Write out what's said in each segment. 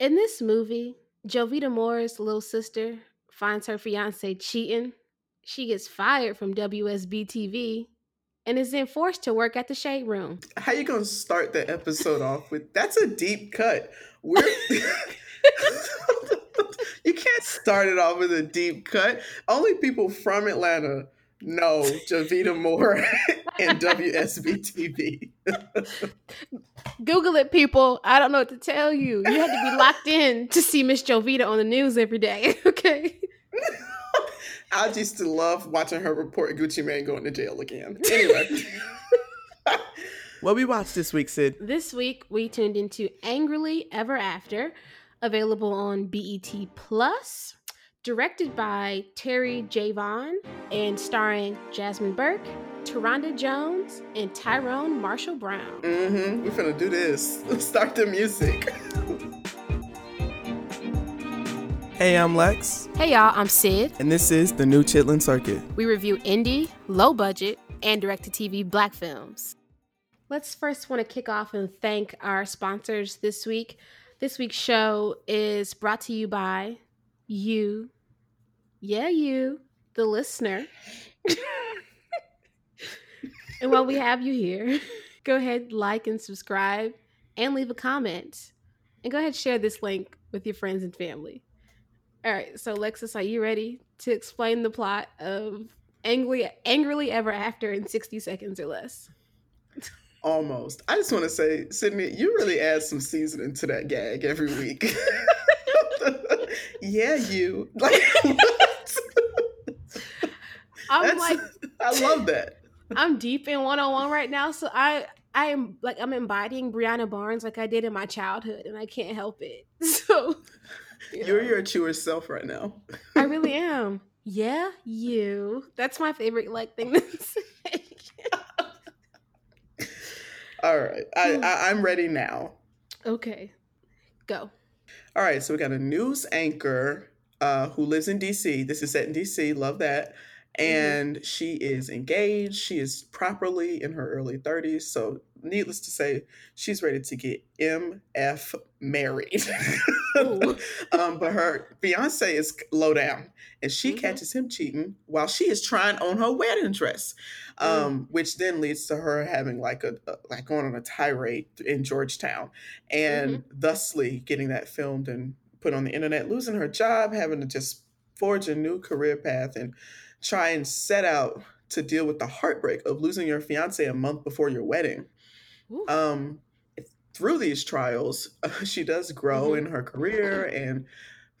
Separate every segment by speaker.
Speaker 1: In this movie, Jovita Moore's little sister finds her fiance cheating. She gets fired from WSB TV and is then forced to work at the Shade Room.
Speaker 2: How you gonna start the episode off with that's a deep cut? We're you can't start it off with a deep cut. Only people from Atlanta know Jovita Moore and WSB TV.
Speaker 1: Google it, people. I don't know what to tell you. You had to be locked in to see Miss Jovita on the news every day. Okay.
Speaker 2: I used to love watching her report Gucci Mane going to jail again. Anyway.
Speaker 3: what we watched this week, Syd?
Speaker 1: This week we tuned into Angrily Ever After, available on BET Plus, directed by Terri J. Vaughn and starring Jasmine Burke, Ta'Rhonda Jones, and Tyrone Marshall Brown.
Speaker 2: Mm-hmm. We're gonna do this. Let's start the music.
Speaker 3: Hey, I'm Lex.
Speaker 1: Hey, y'all, I'm Syd.
Speaker 3: And this is the new Chitlin Circuit.
Speaker 1: We review indie, low budget, and direct to TV black films. Let's first want to kick off and thank our sponsors this week. This week's show is brought to you by you. Yeah, you, the listener. and while we have you here, go ahead, like and subscribe, and leave a comment. And go ahead, share this link with your friends and family. All right, so Lexus, are you ready to explain the plot of Angrily, Angrily Ever After in 60 seconds or less?
Speaker 2: Almost. I just want to say, Sydney, you really add some seasoning to that gag every week. yeah, you. Like,
Speaker 1: I'm That's, like,
Speaker 2: I love that.
Speaker 1: I'm deep in one on one right now, so I I am like I'm embodying Breanna Barnes like I did in my childhood, and I can't help it. So
Speaker 2: you're your truer self right now.
Speaker 1: I really am. Yeah, you. That's my favorite like thing to say.
Speaker 2: All right, I, hmm. I I'm ready now.
Speaker 1: Okay, go.
Speaker 2: All right, so we got a news anchor uh, who lives in DC. This is set in DC. Love that. Mm-hmm. And mm-hmm. she is engaged. She is properly in her early 30s. So needless to say, she's ready to get MF married. um, but her fiance is low down and she mm-hmm. catches him cheating while she is trying on her wedding dress. Um, mm. which then leads to her having like a, a, like going on a tirade in Georgetown and mm-hmm. thusly getting that filmed and put on the internet, losing her job, having to just forge a new career path and try and set out to deal with the heartbreak of losing your fiance a month before your wedding. Um, through these trials, uh, she does grow mm-hmm. in her career and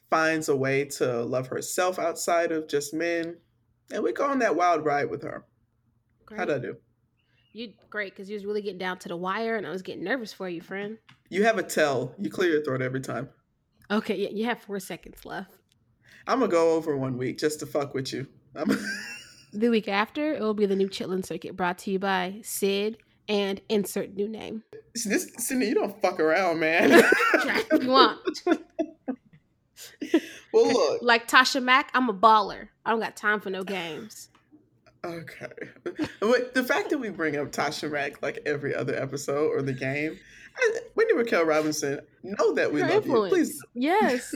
Speaker 2: finds a way to love herself outside of just men. And we go on that wild ride with her. Great. How'd I do?
Speaker 1: You great because you was really getting down to the wire, and I was getting nervous for you, friend.
Speaker 2: You have a tell. You clear your throat every time.
Speaker 1: Okay, yeah, you have four seconds left.
Speaker 2: I'm gonna go over one week just to fuck with you.
Speaker 1: Um, the week after, it will be the new Chitlin Circuit brought to you by Syd and insert new name.
Speaker 2: This Cindy, you don't fuck around, man. you want. well, look.
Speaker 1: Like Tasha Mack, I'm a baller. I don't got time for no games.
Speaker 2: Okay. But the fact that we bring up Tasha Mack like every other episode or the game, Wendy Raquel Robinson, know that we Her love influence. you. Please.
Speaker 1: Yes.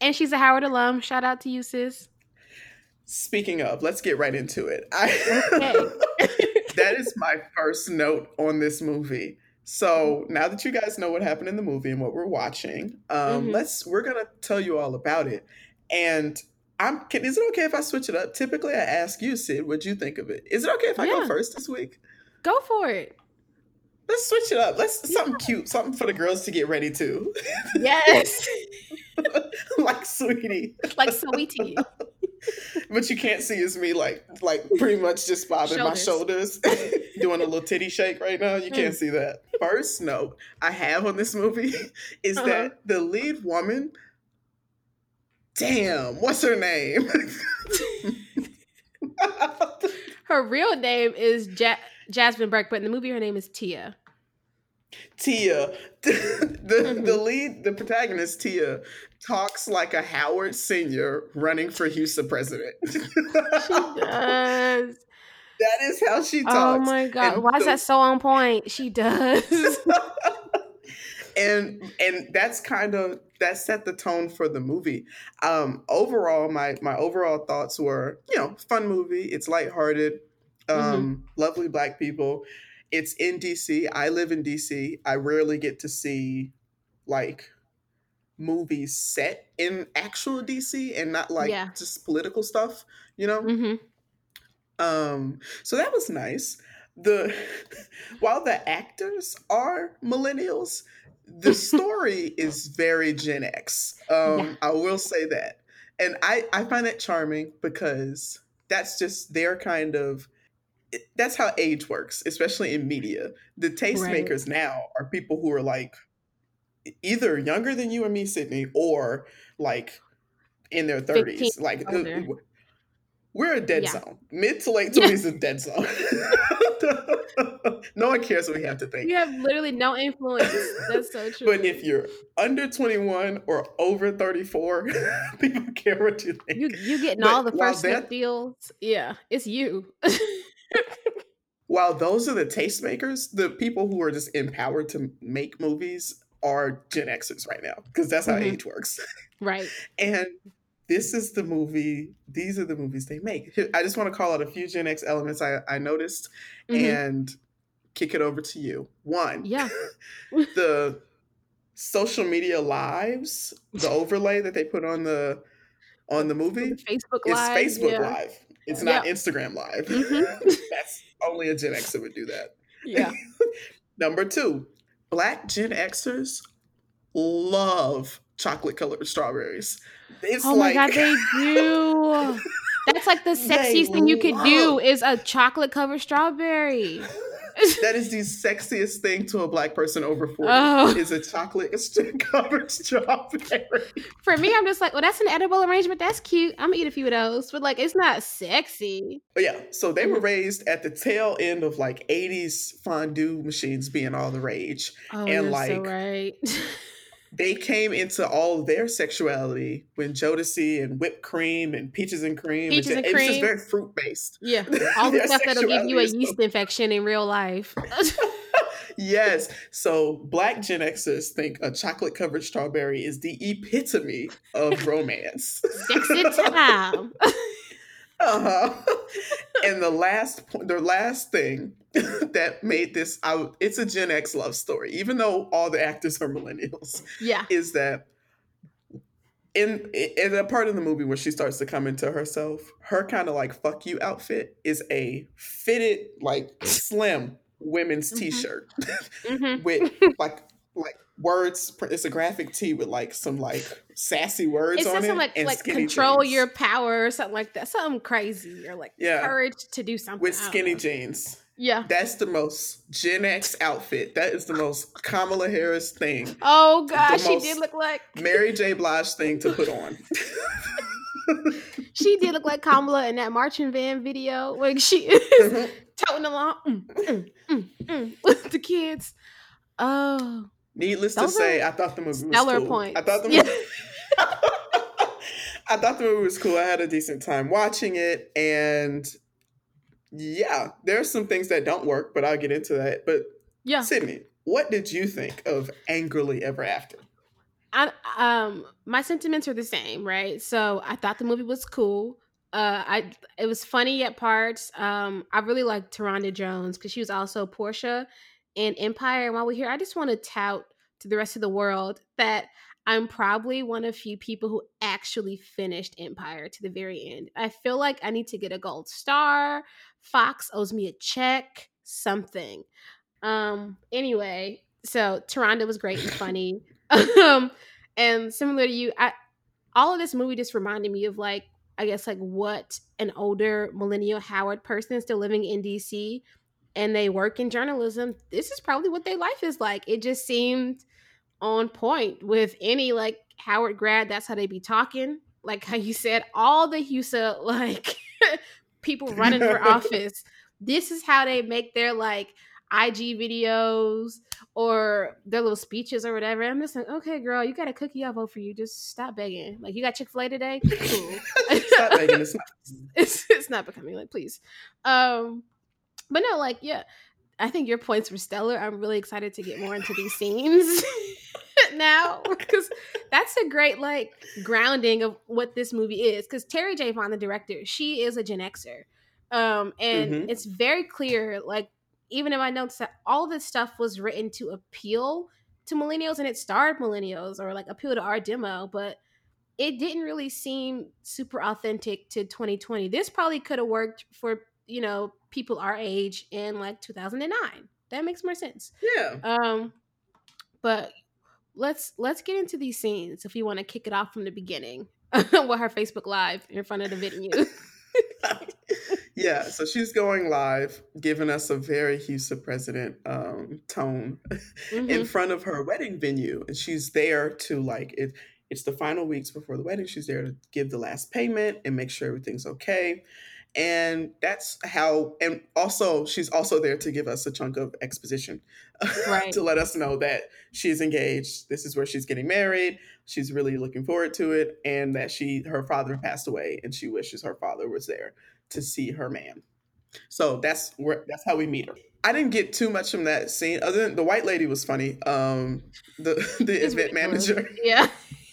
Speaker 1: and she's a Howard alum. Shout out to you, sis.
Speaker 2: Speaking of, let's get right into it. I, okay. that is my first note on this movie. So now that you guys know what happened in the movie and what we're watching, um, mm-hmm. let's we're gonna tell you all about it. And I'm can, is it okay if I switch it up? Typically, I ask you, Syd, what'd you think of it? Is it okay if I yeah. go first this week?
Speaker 1: Go for it.
Speaker 2: Let's switch it up. Let's yeah. something cute, something for the girls to get ready to.
Speaker 1: Yes.
Speaker 2: like sweetie.
Speaker 1: Like sweetie
Speaker 2: but you can't see is me like like pretty much just bobbing shoulders. my shoulders, doing a little titty shake right now. You can't mm. see that. First note I have on this movie is uh-huh. that the lead woman, damn, what's her name?
Speaker 1: her real name is ja- Jasmine Burke, but in the movie her name is Tia.
Speaker 2: Tia, the mm-hmm. the lead, the protagonist Tia, talks like a Howard Senior running for HUSA president. she does. That is how she oh talks.
Speaker 1: Oh my god! And Why so, is that so on point? She does.
Speaker 2: and and that's kind of that set the tone for the movie. Um, overall, my my overall thoughts were, you know, fun movie. It's lighthearted, um, mm-hmm. lovely black people. It's in DC. I live in DC. I rarely get to see like movies set in actual DC and not like yeah. just political stuff, you know? Mm-hmm. Um, so that was nice. The while the actors are millennials, the story is very Gen X. Um, yeah. I will say that. And I, I find that charming because that's just their kind of that's how age works, especially in media. The tastemakers right. now are people who are like either younger than you and me, Sydney, or like in their thirties. Like older. we're a dead yeah. zone. Mid to late twenties yeah. is dead zone. no one cares what we have to think.
Speaker 1: You have literally no influence. That's so true.
Speaker 2: But if you're under 21 or over 34, people care what you think.
Speaker 1: You you getting but all the first that, deals. Yeah, it's you.
Speaker 2: while those are the tastemakers, the people who are just empowered to make movies are Gen Xers right now because that's how mm-hmm. age works.
Speaker 1: Right.
Speaker 2: and this is the movie, these are the movies they make. I just want to call out a few Gen X elements I, I noticed mm-hmm. and kick it over to you. One,
Speaker 1: yeah.
Speaker 2: the social media lives, the overlay that they put on the on the movie.
Speaker 1: Facebook Live.
Speaker 2: It's Facebook yeah. Live. It's not yeah. Instagram Live. Mm-hmm. That's only a Gen Xer would do that.
Speaker 1: Yeah.
Speaker 2: Number two, Black Gen Xers love chocolate colored strawberries.
Speaker 1: It's oh my like, god, they do. That's like the sexiest thing you could do is a chocolate covered strawberry.
Speaker 2: that is the sexiest thing to a black person over 40 oh. is a chocolate covered strawberry.
Speaker 1: For me, I'm just like, well, that's an edible arrangement. That's cute. I'm gonna eat a few of those, but like, it's not sexy.
Speaker 2: But yeah, so they were mm. raised at the tail end of like 80s fondue machines being all the rage,
Speaker 1: oh, and like, so right.
Speaker 2: they came into all their sexuality when Jodeci and whipped cream and peaches and cream.
Speaker 1: Peaches and, and cream.
Speaker 2: It's just very fruit based.
Speaker 1: Yeah, all the stuff that'll give you a yeast infection in real life.
Speaker 2: yes. So black Gen Xers think a chocolate covered strawberry is the epitome of romance.
Speaker 1: Sexy time.
Speaker 2: Uh-huh. and the last point, the last thing that made this out, it's a Gen X love story, even though all the actors are millennials.
Speaker 1: Yeah.
Speaker 2: Is that in in a part of the movie where she starts to come into herself, her kind of like fuck you outfit is a fitted, like slim women's mm-hmm. t-shirt mm-hmm. with like words. It's a graphic tee with like some like sassy words
Speaker 1: it's
Speaker 2: on it.
Speaker 1: Like, like control jeans. your power or something like that. Something crazy or like yeah. courage to do something
Speaker 2: with skinny jeans.
Speaker 1: Yeah,
Speaker 2: that's the most Gen X outfit. That is the most Kamala Harris thing.
Speaker 1: Oh gosh, she did look like
Speaker 2: Mary J. Blige thing to put on.
Speaker 1: she did look like Kamala in that marching band video. Like she is mm-hmm. toting along mm, mm, mm, mm with the kids. Oh,
Speaker 2: Needless Those to say, I thought the movie was cool. Points. I thought the movie. I thought the movie was cool. I had a decent time watching it, and yeah, there are some things that don't work, but I'll get into that. But
Speaker 1: yeah,
Speaker 2: Sydney, what did you think of Angrily Ever After?
Speaker 1: I um my sentiments are the same, right? So I thought the movie was cool. Uh, I it was funny at parts. Um, I really liked Taraji Jones because she was also Porsha and Empire. And while we're here, I just want to tout to the rest of the world that I'm probably one of few people who actually finished Empire to the very end. I feel like I need to get a gold star. Fox owes me a check, something. Um, anyway, so Taraji was great and funny. um, and similar to you, I all of this movie just reminded me of like, I guess like what an older millennial Howard person still living in DC and they work in journalism, this is probably what their life is like. It just seemed on point with any like Howard grad. That's how they be talking. Like how you said, all the HUSA like people running for office. This is how they make their like IG videos or their little speeches or whatever. I'm just like, okay, girl, you got a cookie. I'll vote for you. Just stop begging. Like, you got Chick Fil A today. Cool. stop begging. It's not. it's, it's not becoming like, please. Um, but no, like, yeah, I think your points were stellar. I'm really excited to get more into these scenes now because that's a great like grounding of what this movie is. Because Terri J. Vaughn, the director, she is a Gen Xer, um, and
Speaker 2: Mhm.
Speaker 1: it's very clear. Like even in my notes that all this stuff was written to appeal to millennials and it starred millennials or like appeal to our demo, but it didn't really seem super authentic to 2020. This probably could have worked for you know people our age in like 2009. That makes more sense.
Speaker 2: Yeah.
Speaker 1: Um, but let's let's get into these scenes if you want to kick it off from the beginning with her Facebook Live in front of the venue.
Speaker 2: yeah, so she's going live, giving us a very HUSA president um, tone in
Speaker 1: Mhm.
Speaker 2: front of her wedding venue, and she's there to like it. It's the final weeks before the wedding. She's there to give the last payment and make sure everything's okay. And that's how, and also, she's also there to give us a chunk of exposition
Speaker 1: Right.
Speaker 2: to let us know that she's engaged. This is where she's getting married. She's really looking forward to it, and that she, her father passed away, and she wishes her father was there to see her man. So that's where that's how we meet her. I didn't get too much from that scene, other than the white lady was funny. Um, the the
Speaker 1: It's
Speaker 2: event
Speaker 1: ridiculous.
Speaker 2: manager.
Speaker 1: Yeah.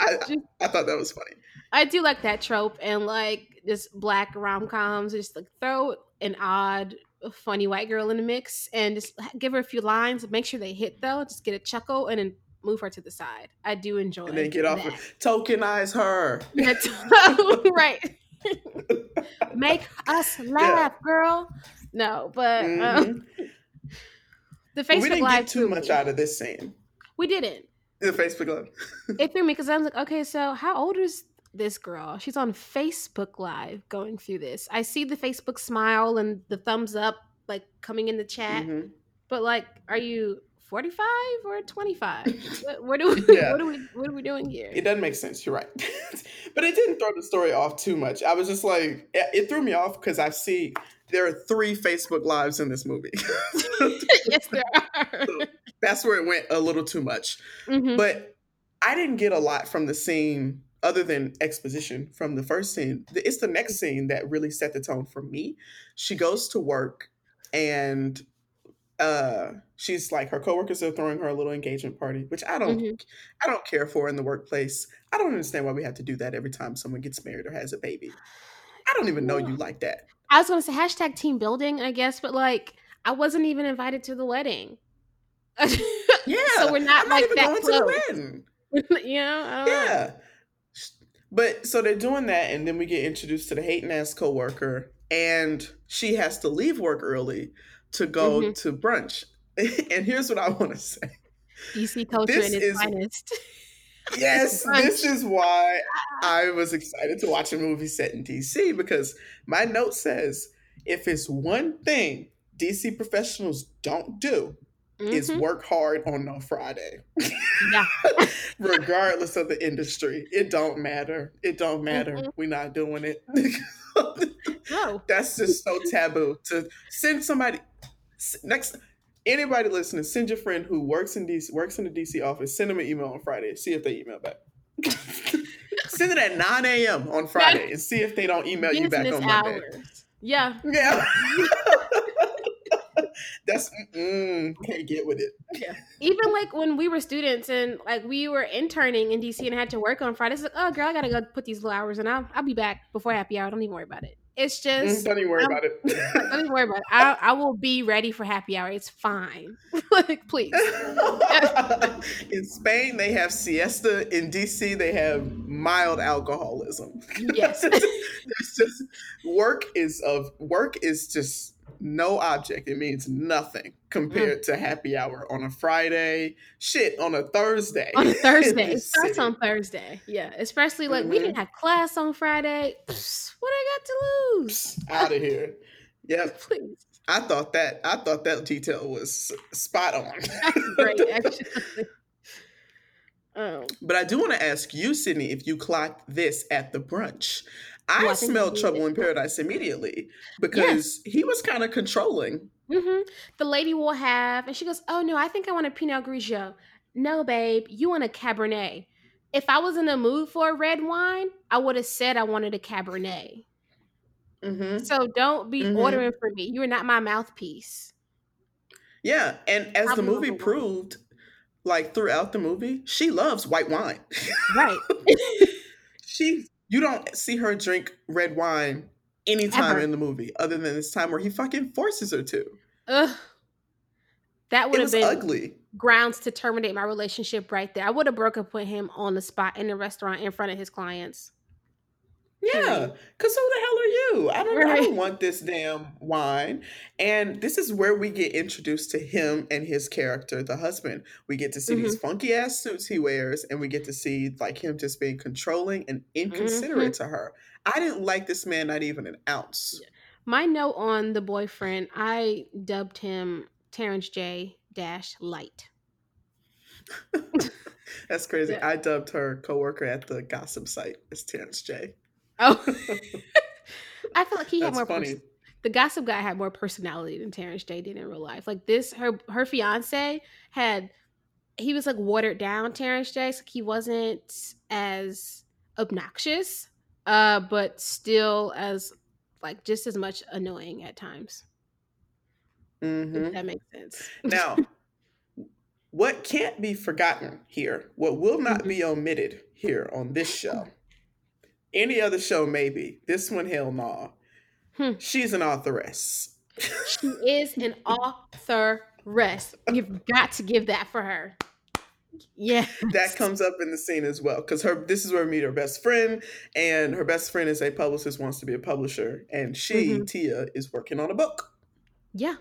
Speaker 2: I,
Speaker 1: Just-
Speaker 2: I thought that was funny.
Speaker 1: I do like that trope and like this black rom coms. Just like throw an odd, funny white girl in the mix and just give her a few lines. Make sure they hit though. Just get a chuckle and then move her to the side. I do enjoy.
Speaker 2: And then get off of tokenize her.
Speaker 1: Right. Make us laugh, girl. No, but um,
Speaker 2: Mhm.
Speaker 1: the
Speaker 2: But
Speaker 1: Facebook
Speaker 2: we didn't
Speaker 1: Live
Speaker 2: get too
Speaker 1: threw
Speaker 2: much out of this scene.
Speaker 1: We didn't.
Speaker 2: The Facebook Live.
Speaker 1: It threw me because I was like, okay, so how old is this girl? She's on Facebook Live going through this. I see the Facebook smile and the thumbs up like coming in the chat,
Speaker 2: Mhm.
Speaker 1: but like, are you 45 or 25? what, what, do we,
Speaker 2: Yeah.
Speaker 1: what, are we, what are we doing here?
Speaker 2: It doesn't make sense. You're right, but it didn't throw the story off too much. I was just like, it, it threw me off because I see there are three Facebook lives in this movie.
Speaker 1: yes, there are.
Speaker 2: That's where it went a little too much.
Speaker 1: Mhm.
Speaker 2: But I didn't get a lot from the scene other than exposition from the first scene. It's the next scene that really set the tone for me. She goes to work and uh she's like her coworkers are throwing her a little engagement party, which I don't
Speaker 1: Mhm.
Speaker 2: I don't care for in the workplace. I don't understand why we have to do that every time someone gets married or has a baby. I don't even know you like that.
Speaker 1: I was gonna say hashtag team building, I guess, but like I wasn't even invited to the wedding.
Speaker 2: Yeah.
Speaker 1: so we're not
Speaker 2: I'm
Speaker 1: like
Speaker 2: even
Speaker 1: that
Speaker 2: going
Speaker 1: close.
Speaker 2: to the wedding.
Speaker 1: you know, I don't know.
Speaker 2: Yeah. But so they're doing that, and then we get introduced to the hating ass coworker, and she has to leave work early to go
Speaker 1: Mhm.
Speaker 2: to brunch. and here's what I want to say.
Speaker 1: DC culture
Speaker 2: This
Speaker 1: in its
Speaker 2: is-
Speaker 1: finest.
Speaker 2: Yes, this is why I was excited to watch a movie set in DC because my note says if it's one thing DC professionals don't do is
Speaker 1: Mhm.
Speaker 2: work hard on no Friday.
Speaker 1: Yeah.
Speaker 2: Regardless of the industry. It don't matter. It don't matter.
Speaker 1: Mhm.
Speaker 2: We're not doing it.
Speaker 1: No.
Speaker 2: That's just so taboo to send somebody next anybody listening, send your friend who works in DC works in the DC office, send them an email on Friday, see if they email back. send it at 9 a.m. on Friday and see if they don't email you back on Monday.
Speaker 1: hours. Yeah.
Speaker 2: Yeah. That's mm, can't get with it. Yeah.
Speaker 1: Even like when we were students and like we were interning in DC and had to work on Fridays, like, oh girl, I gotta go put these little hours and I'll I'll be back before happy hour. Don't even worry about it. It's
Speaker 2: Mm,
Speaker 1: just
Speaker 2: don't even worry
Speaker 1: I'm-
Speaker 2: about it.
Speaker 1: don't even worry about it. I I will be ready for happy hour. It's fine. like please.
Speaker 2: in Spain, they have siesta. In DC, they have mild alcoholism.
Speaker 1: Yes.
Speaker 2: it's just work is of work is just no object. It means nothing compared to happy hour on a Friday. Shit, on a Thursday.
Speaker 1: on a Thursday. It starts on Thursday. Yeah. Especially like we
Speaker 2: Mhm.
Speaker 1: didn't have class on Friday. Psst, what I got to lose?
Speaker 2: out of here. Yep.
Speaker 1: Please.
Speaker 2: I thought that I thought that detail was spot on.
Speaker 1: That's great, actually. Um,
Speaker 2: But I do want to ask you, Sydney, if you clocked this at the brunch. I,
Speaker 1: Oh, I
Speaker 2: smelled trouble in paradise immediately because he was kind of controlling.
Speaker 1: hmm The lady will have, and she goes, "Oh no, I think I want a Pinot Grigio." No, babe, you want a Cabernet. If I was in the mood for a red wine, I would have said I wanted a Cabernet.
Speaker 2: Mm-hmm.
Speaker 1: So don't be
Speaker 2: Mhm.
Speaker 1: ordering for me. You are not my mouthpiece.
Speaker 2: Yeah, and as the movie proved, like throughout the movie, she loves white wine.
Speaker 1: Right.
Speaker 2: she, you don't see her drink red wine anytime
Speaker 1: Ever.
Speaker 2: in the movie, other than this time where he fucking forces her to.
Speaker 1: Ugh. That would have been
Speaker 2: ugly.
Speaker 1: grounds to terminate my relationship right there. I would have broke up with him on the spot in the restaurant in front of his clients.
Speaker 2: Yeah, because who the hell are you? I don't, I don't want this damn wine. And this is where we get introduced to him and his character, the husband. We get to see these
Speaker 1: Mm-hmm.
Speaker 2: funky ass suits he wears, and we get to see like him just being controlling and inconsiderate
Speaker 1: Mm-hmm.
Speaker 2: to her. I didn't like this man not even an ounce.
Speaker 1: My note on the boyfriend, I dubbed him Terrence J dash light.
Speaker 2: That's crazy.
Speaker 1: Yeah.
Speaker 2: I dubbed her coworker at the gossip site as Terrence J.
Speaker 1: Oh. I feel like he had more
Speaker 2: funny.
Speaker 1: pers- the gossip guy had more personality than Terrence J did in real life. Like this, her her fiance had he was like watered down Terrence J. So he wasn't as obnoxious, uh, but still as like just as much annoying at times.
Speaker 2: Mhm.
Speaker 1: If that makes sense.
Speaker 2: Now, what can't be forgotten here, what will not
Speaker 1: Mm-hmm.
Speaker 2: be omitted here on this show, any other show maybe, this one, hell no.
Speaker 1: Hmm.
Speaker 2: She's an authoress.
Speaker 1: she is an authoress. You've got to give that for her. Yeah.
Speaker 2: That comes up in the scene as well, because her this is where we meet her best friend, and her best friend is a publicist, wants to be a publisher, and she,
Speaker 1: Mhm.
Speaker 2: Tia, is working on a book.
Speaker 1: Yeah.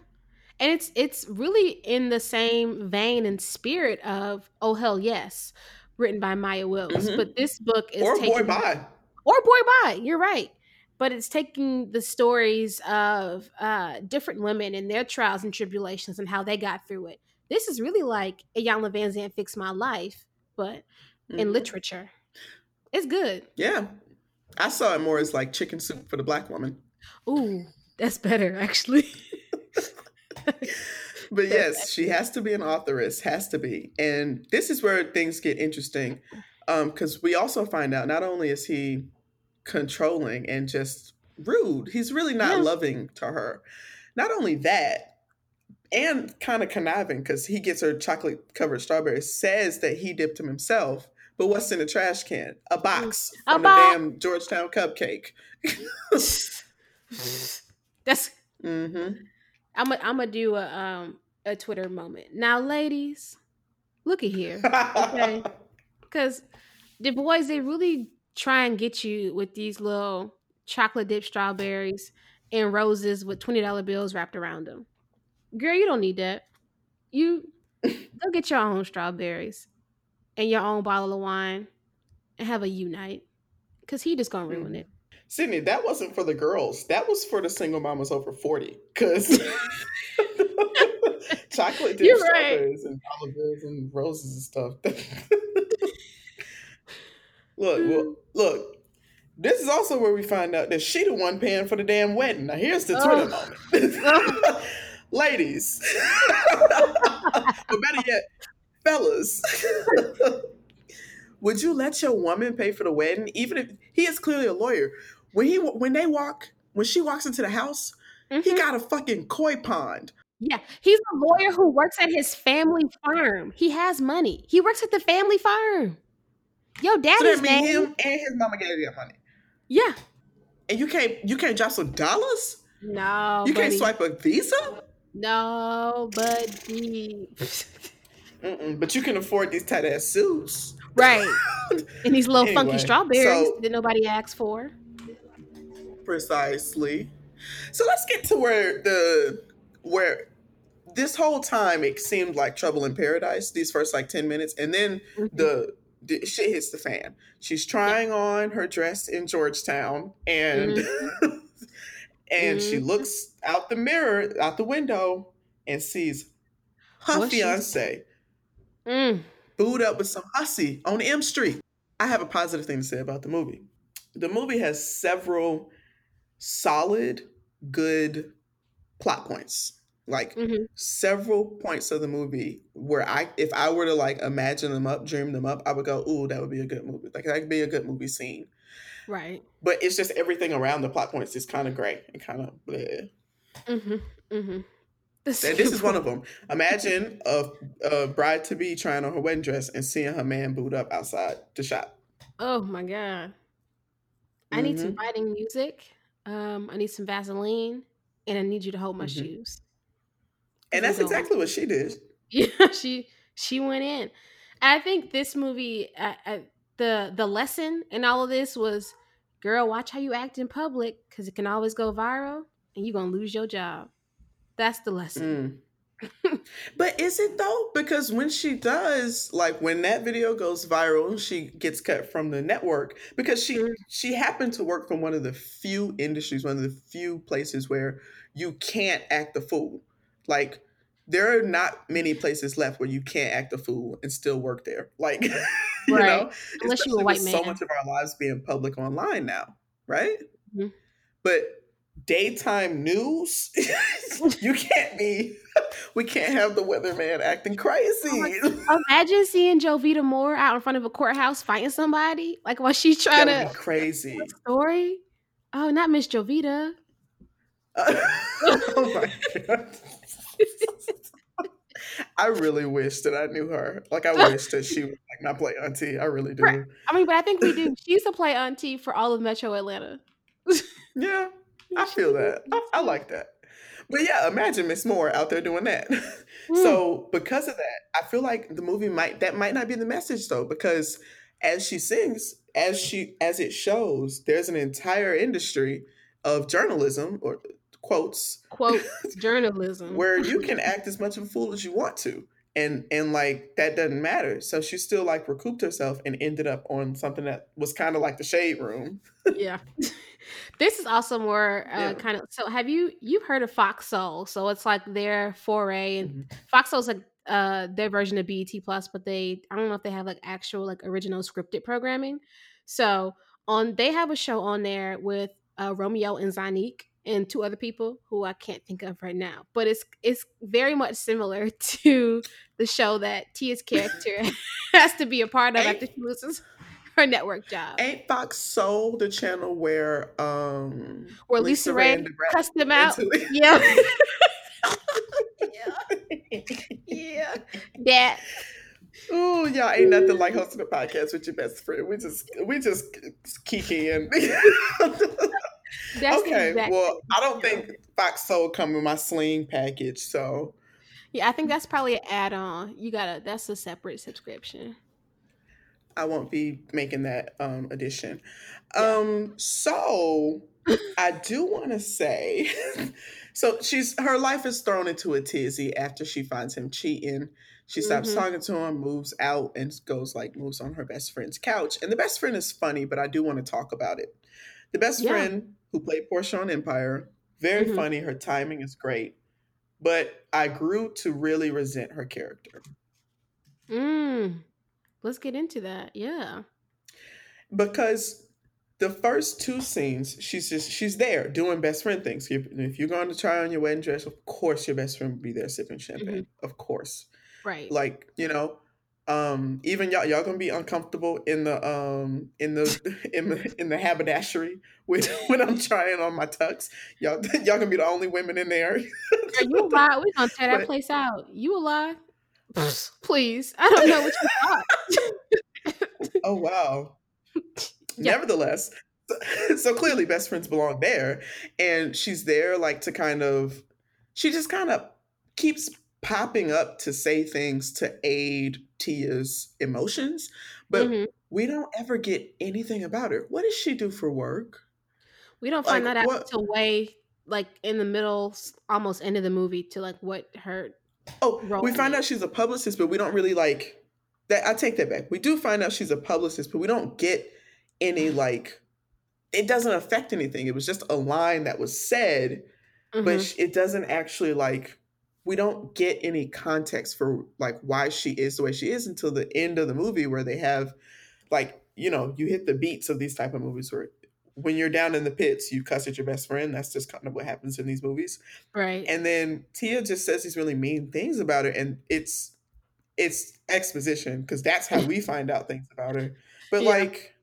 Speaker 1: And it's it's really in the same vein and spirit of Oh Hell Yes, written by Maya Wills.
Speaker 2: Mhm.
Speaker 1: But this book is
Speaker 2: or boy bye.
Speaker 1: Or Boy Bye. You're right. But it's taking the stories of uh, different women and their trials and tribulations and how they got through it. This is really like Iyanla Vanzant Fix My Life, but in
Speaker 2: Mhm.
Speaker 1: literature. It's good.
Speaker 2: Yeah. I saw it more as like chicken soup for the black woman.
Speaker 1: Ooh, that's better actually.
Speaker 2: But yes, she has to be an authoress, has to be. And this is where things get interesting. Um, because we also find out not only is he controlling and just rude, he's really not
Speaker 1: Yeah.
Speaker 2: loving to her. Not only that, and kind of conniving because he gets her chocolate covered strawberries, says that he dipped them himself. But what's in the trash can? A box
Speaker 1: A
Speaker 2: from
Speaker 1: box.
Speaker 2: a damn Georgetown cupcake.
Speaker 1: that's
Speaker 2: hmm
Speaker 1: I'm gonna I'm do a um a Twitter moment now, ladies. Look at here, Okay. because the boys they really try and get you with these little chocolate dip strawberries and roses with twenty dollar bills wrapped around them. Girl, you don't need that. You go get your own strawberries and your own bottle of wine and have a unite. Cause he just gonna ruin
Speaker 2: Mhm.
Speaker 1: it.
Speaker 2: Sydney, that wasn't for the girls. That was for the single mamas over 40. Because chocolate dip
Speaker 1: You're right.
Speaker 2: strawberries and olive and roses and stuff. Look, well, look. This is also where we find out that she the one paying for the damn wedding. Now here's the Twitter moment. Ladies. but better yet, fellas. Would you let your woman pay for the wedding, even if he is clearly a lawyer? When he when they walk, when she walks into the house, he
Speaker 1: Mhm.
Speaker 2: got a fucking koi pond.
Speaker 1: Yeah, he's a lawyer who works at his family farm. He has money. He works at the family farm. Yo,
Speaker 2: So
Speaker 1: daddy's
Speaker 2: means
Speaker 1: name.
Speaker 2: him and his mama gave you a money.
Speaker 1: Yeah.
Speaker 2: And you can't you can't drop some dollars?
Speaker 1: No,
Speaker 2: you can't swipe a visa?
Speaker 1: No, buddy.
Speaker 2: Mm-mm, but you can afford these tight ass suits.
Speaker 1: right. And these little funky strawberries
Speaker 2: so-
Speaker 1: that nobody asked for.
Speaker 2: Precisely. So let's get to where the where this whole time it seemed like trouble in paradise. These first like ten minutes, and then
Speaker 1: Mhm.
Speaker 2: the, the shit hits the fan. She's trying on her dress in Georgetown, and and she
Speaker 1: Mhm.
Speaker 2: looks out the mirror, out the window, and sees her
Speaker 1: What
Speaker 2: fiance
Speaker 1: Mm.
Speaker 2: booed up with some hussy on M Street. I have a positive thing to say about the movie. The movie has several solid, good plot points. Like
Speaker 1: Mhm.
Speaker 2: several points of the movie where I, if I were to like imagine them up, dream them up, I would go, "Ooh, that would be a good movie. Like that could be a good movie scene."
Speaker 1: Right.
Speaker 2: But it's just everything around the plot points is kind of gray and kind of bleh.
Speaker 1: Mm-hmm. Mm-hmm. This,
Speaker 2: And this is one of them. Imagine a, a bride to be trying on her wedding dress and seeing her man boot up outside the shop.
Speaker 1: Oh my god. I need
Speaker 2: Mm-hmm.
Speaker 1: some fighting music. Um, I need some Vaseline, and I need you to hold my
Speaker 2: Mhm.
Speaker 1: shoes.
Speaker 2: And that's exactly what she did.
Speaker 1: Yeah, she she went in. I think this movie, the the lesson in all of this was, girl, watch how you act in public because it can always go viral, and you're gonna lose your job. That's the lesson.
Speaker 2: Mm. but is it though? Because when she does, like when that video goes viral, she gets cut from the network because she
Speaker 1: Mm.
Speaker 2: she happened to work from one of the few industries, one of the few places where you can't act the fool. Like there are not many places left where you can't act a fool and still work there. Like you know,
Speaker 1: Unless you a white
Speaker 2: with so much of our lives being public online now, right?
Speaker 1: Mhm.
Speaker 2: But daytime news, you can't be. We can't have the weatherman acting crazy.
Speaker 1: Oh Imagine seeing Jovita Moore out in front of a courthouse fighting somebody, like while she's trying
Speaker 2: that would
Speaker 1: to
Speaker 2: be crazy.
Speaker 1: story. Oh, not Miss Jovita.
Speaker 2: oh my god. I really wish that I knew her. Like I wish that she was like my play auntie. I really do.
Speaker 1: Right. I mean, but I think we do. She used to play auntie for all of Metro Atlanta.
Speaker 2: Yeah, I feel that. I, I like that. But yeah, imagine Miss Moore out there doing that.
Speaker 1: Mm.
Speaker 2: So because of that, I feel like the movie might that might not be the message though, because as she sings, as she as it shows, there's an entire industry of journalism or quotes
Speaker 1: quote journalism.
Speaker 2: where you can act as much of a fool as you want to. And and like that doesn't matter. So she still like recouped herself and ended up on something that was kind of like the shade room.
Speaker 1: yeah. this is also more uh,
Speaker 2: Yeah.
Speaker 1: kind of. So, have you you've heard of Fox Soul? So it's like their foray, and
Speaker 2: Mhm.
Speaker 1: Fox Soul's like uh their version of BET Plus, but they I don't know if they have like actual like original scripted programming. So on they have a show on there with uh, Romeo and Zanique and two other people who I can't think of right now. But it's it's very much similar to the show that Tia's character has to be a part of after she loses her network job.
Speaker 2: Ain't Fox Soul the channel where um
Speaker 1: Where LisaRaye
Speaker 2: and Da Brat
Speaker 1: cussed them out. Yeah. yeah. Yeah. That
Speaker 2: Ooh, y'all ain't nothing like hosting a podcast with your best friend. We just we just kiki and
Speaker 1: that's
Speaker 2: okay.
Speaker 1: exact
Speaker 2: Well, I don't think Fox Soul come in my sling package, so
Speaker 1: Yeah, I think that's probably an add-on. You gotta that's a separate subscription.
Speaker 2: I won't be making that um addition. Um, so I do want to say, so she's her life is thrown into a tizzy after she finds him cheating. She stops
Speaker 1: Mhm.
Speaker 2: talking to him, moves out, and goes like moves on her best friend's couch. And the best friend is funny, but I do want to talk about it. The best
Speaker 1: Yeah.
Speaker 2: friend who played Porsha on Empire, very
Speaker 1: Mhm.
Speaker 2: funny. Her timing is great, but I grew to really resent her character.
Speaker 1: Mm. Let's get into that. Yeah.
Speaker 2: because the first two scenes she's just she's there doing best friend things if if you're going to try on your wedding dress of course your best friend will be there sipping champagne of course
Speaker 1: Right.
Speaker 2: like you know um even y'all y'all gonna be uncomfortable in the um in the in the in the haberdashery with when i'm trying on my tux y'all y'all gonna be the only women in there
Speaker 1: Girl, you a lie. We're gonna tear that
Speaker 2: But-
Speaker 1: place out. You a lie. Please. I don't know what you thought.
Speaker 2: Oh wow.
Speaker 1: Yeah.
Speaker 2: Nevertheless, so, so clearly best friends belong there and she's there like to kind of she just kind of keeps popping up to say things to aid Tia's emotions, but
Speaker 1: Mhm.
Speaker 2: we don't ever get anything about her. What does she do for work?
Speaker 1: We don't find
Speaker 2: Like,
Speaker 1: that out
Speaker 2: what-
Speaker 1: until way like in the middle, almost end of the movie to like what her
Speaker 2: Oh, we find
Speaker 1: is.
Speaker 2: out she's a publicist, but we don't really like that. I take that back. We do find out she's a publicist, but we don't get any like. It doesn't affect anything. It was just a line that was said, but
Speaker 1: Mhm.
Speaker 2: sh- it doesn't actually like. We don't get any context for like why she is the way she is until the end of the movie, where they have, like, you know, you hit the beats of these type of movies where when you're down in the pits, you cuss at your best friend. That's just kind of what happens in these movies.
Speaker 1: Right.
Speaker 2: And then Tia just says these really mean things about her, and it's it's exposition because that's how we find out things about her. But
Speaker 1: Yeah.
Speaker 2: like,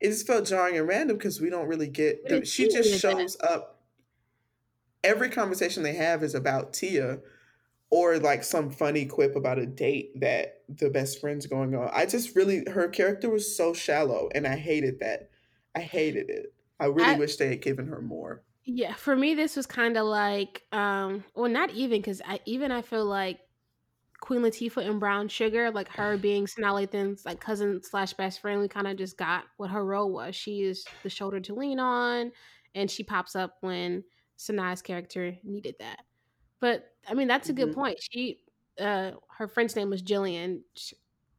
Speaker 2: it just felt jarring and random because we don't really get.
Speaker 1: Didn't
Speaker 2: she just
Speaker 1: of that.
Speaker 2: shows up. Every conversation they have is about Tia, or like some funny quip about a date that the best friend's going on. I just really her character was so shallow, and I hated that. I hated it. I really
Speaker 1: I-
Speaker 2: wish they had given her more.
Speaker 1: Yeah, for me this was kind of like um well not even cuz I even I feel like Queen Latifah and Brown Sugar like her being Sanaa Lathan's like cousin slash best friend we kind of just got what her role was. She is the shoulder to lean on and she pops up when Sanaa's character needed that. But I mean that's a good
Speaker 2: Mhm.
Speaker 1: point. She uh her friend's name was Jillian. She,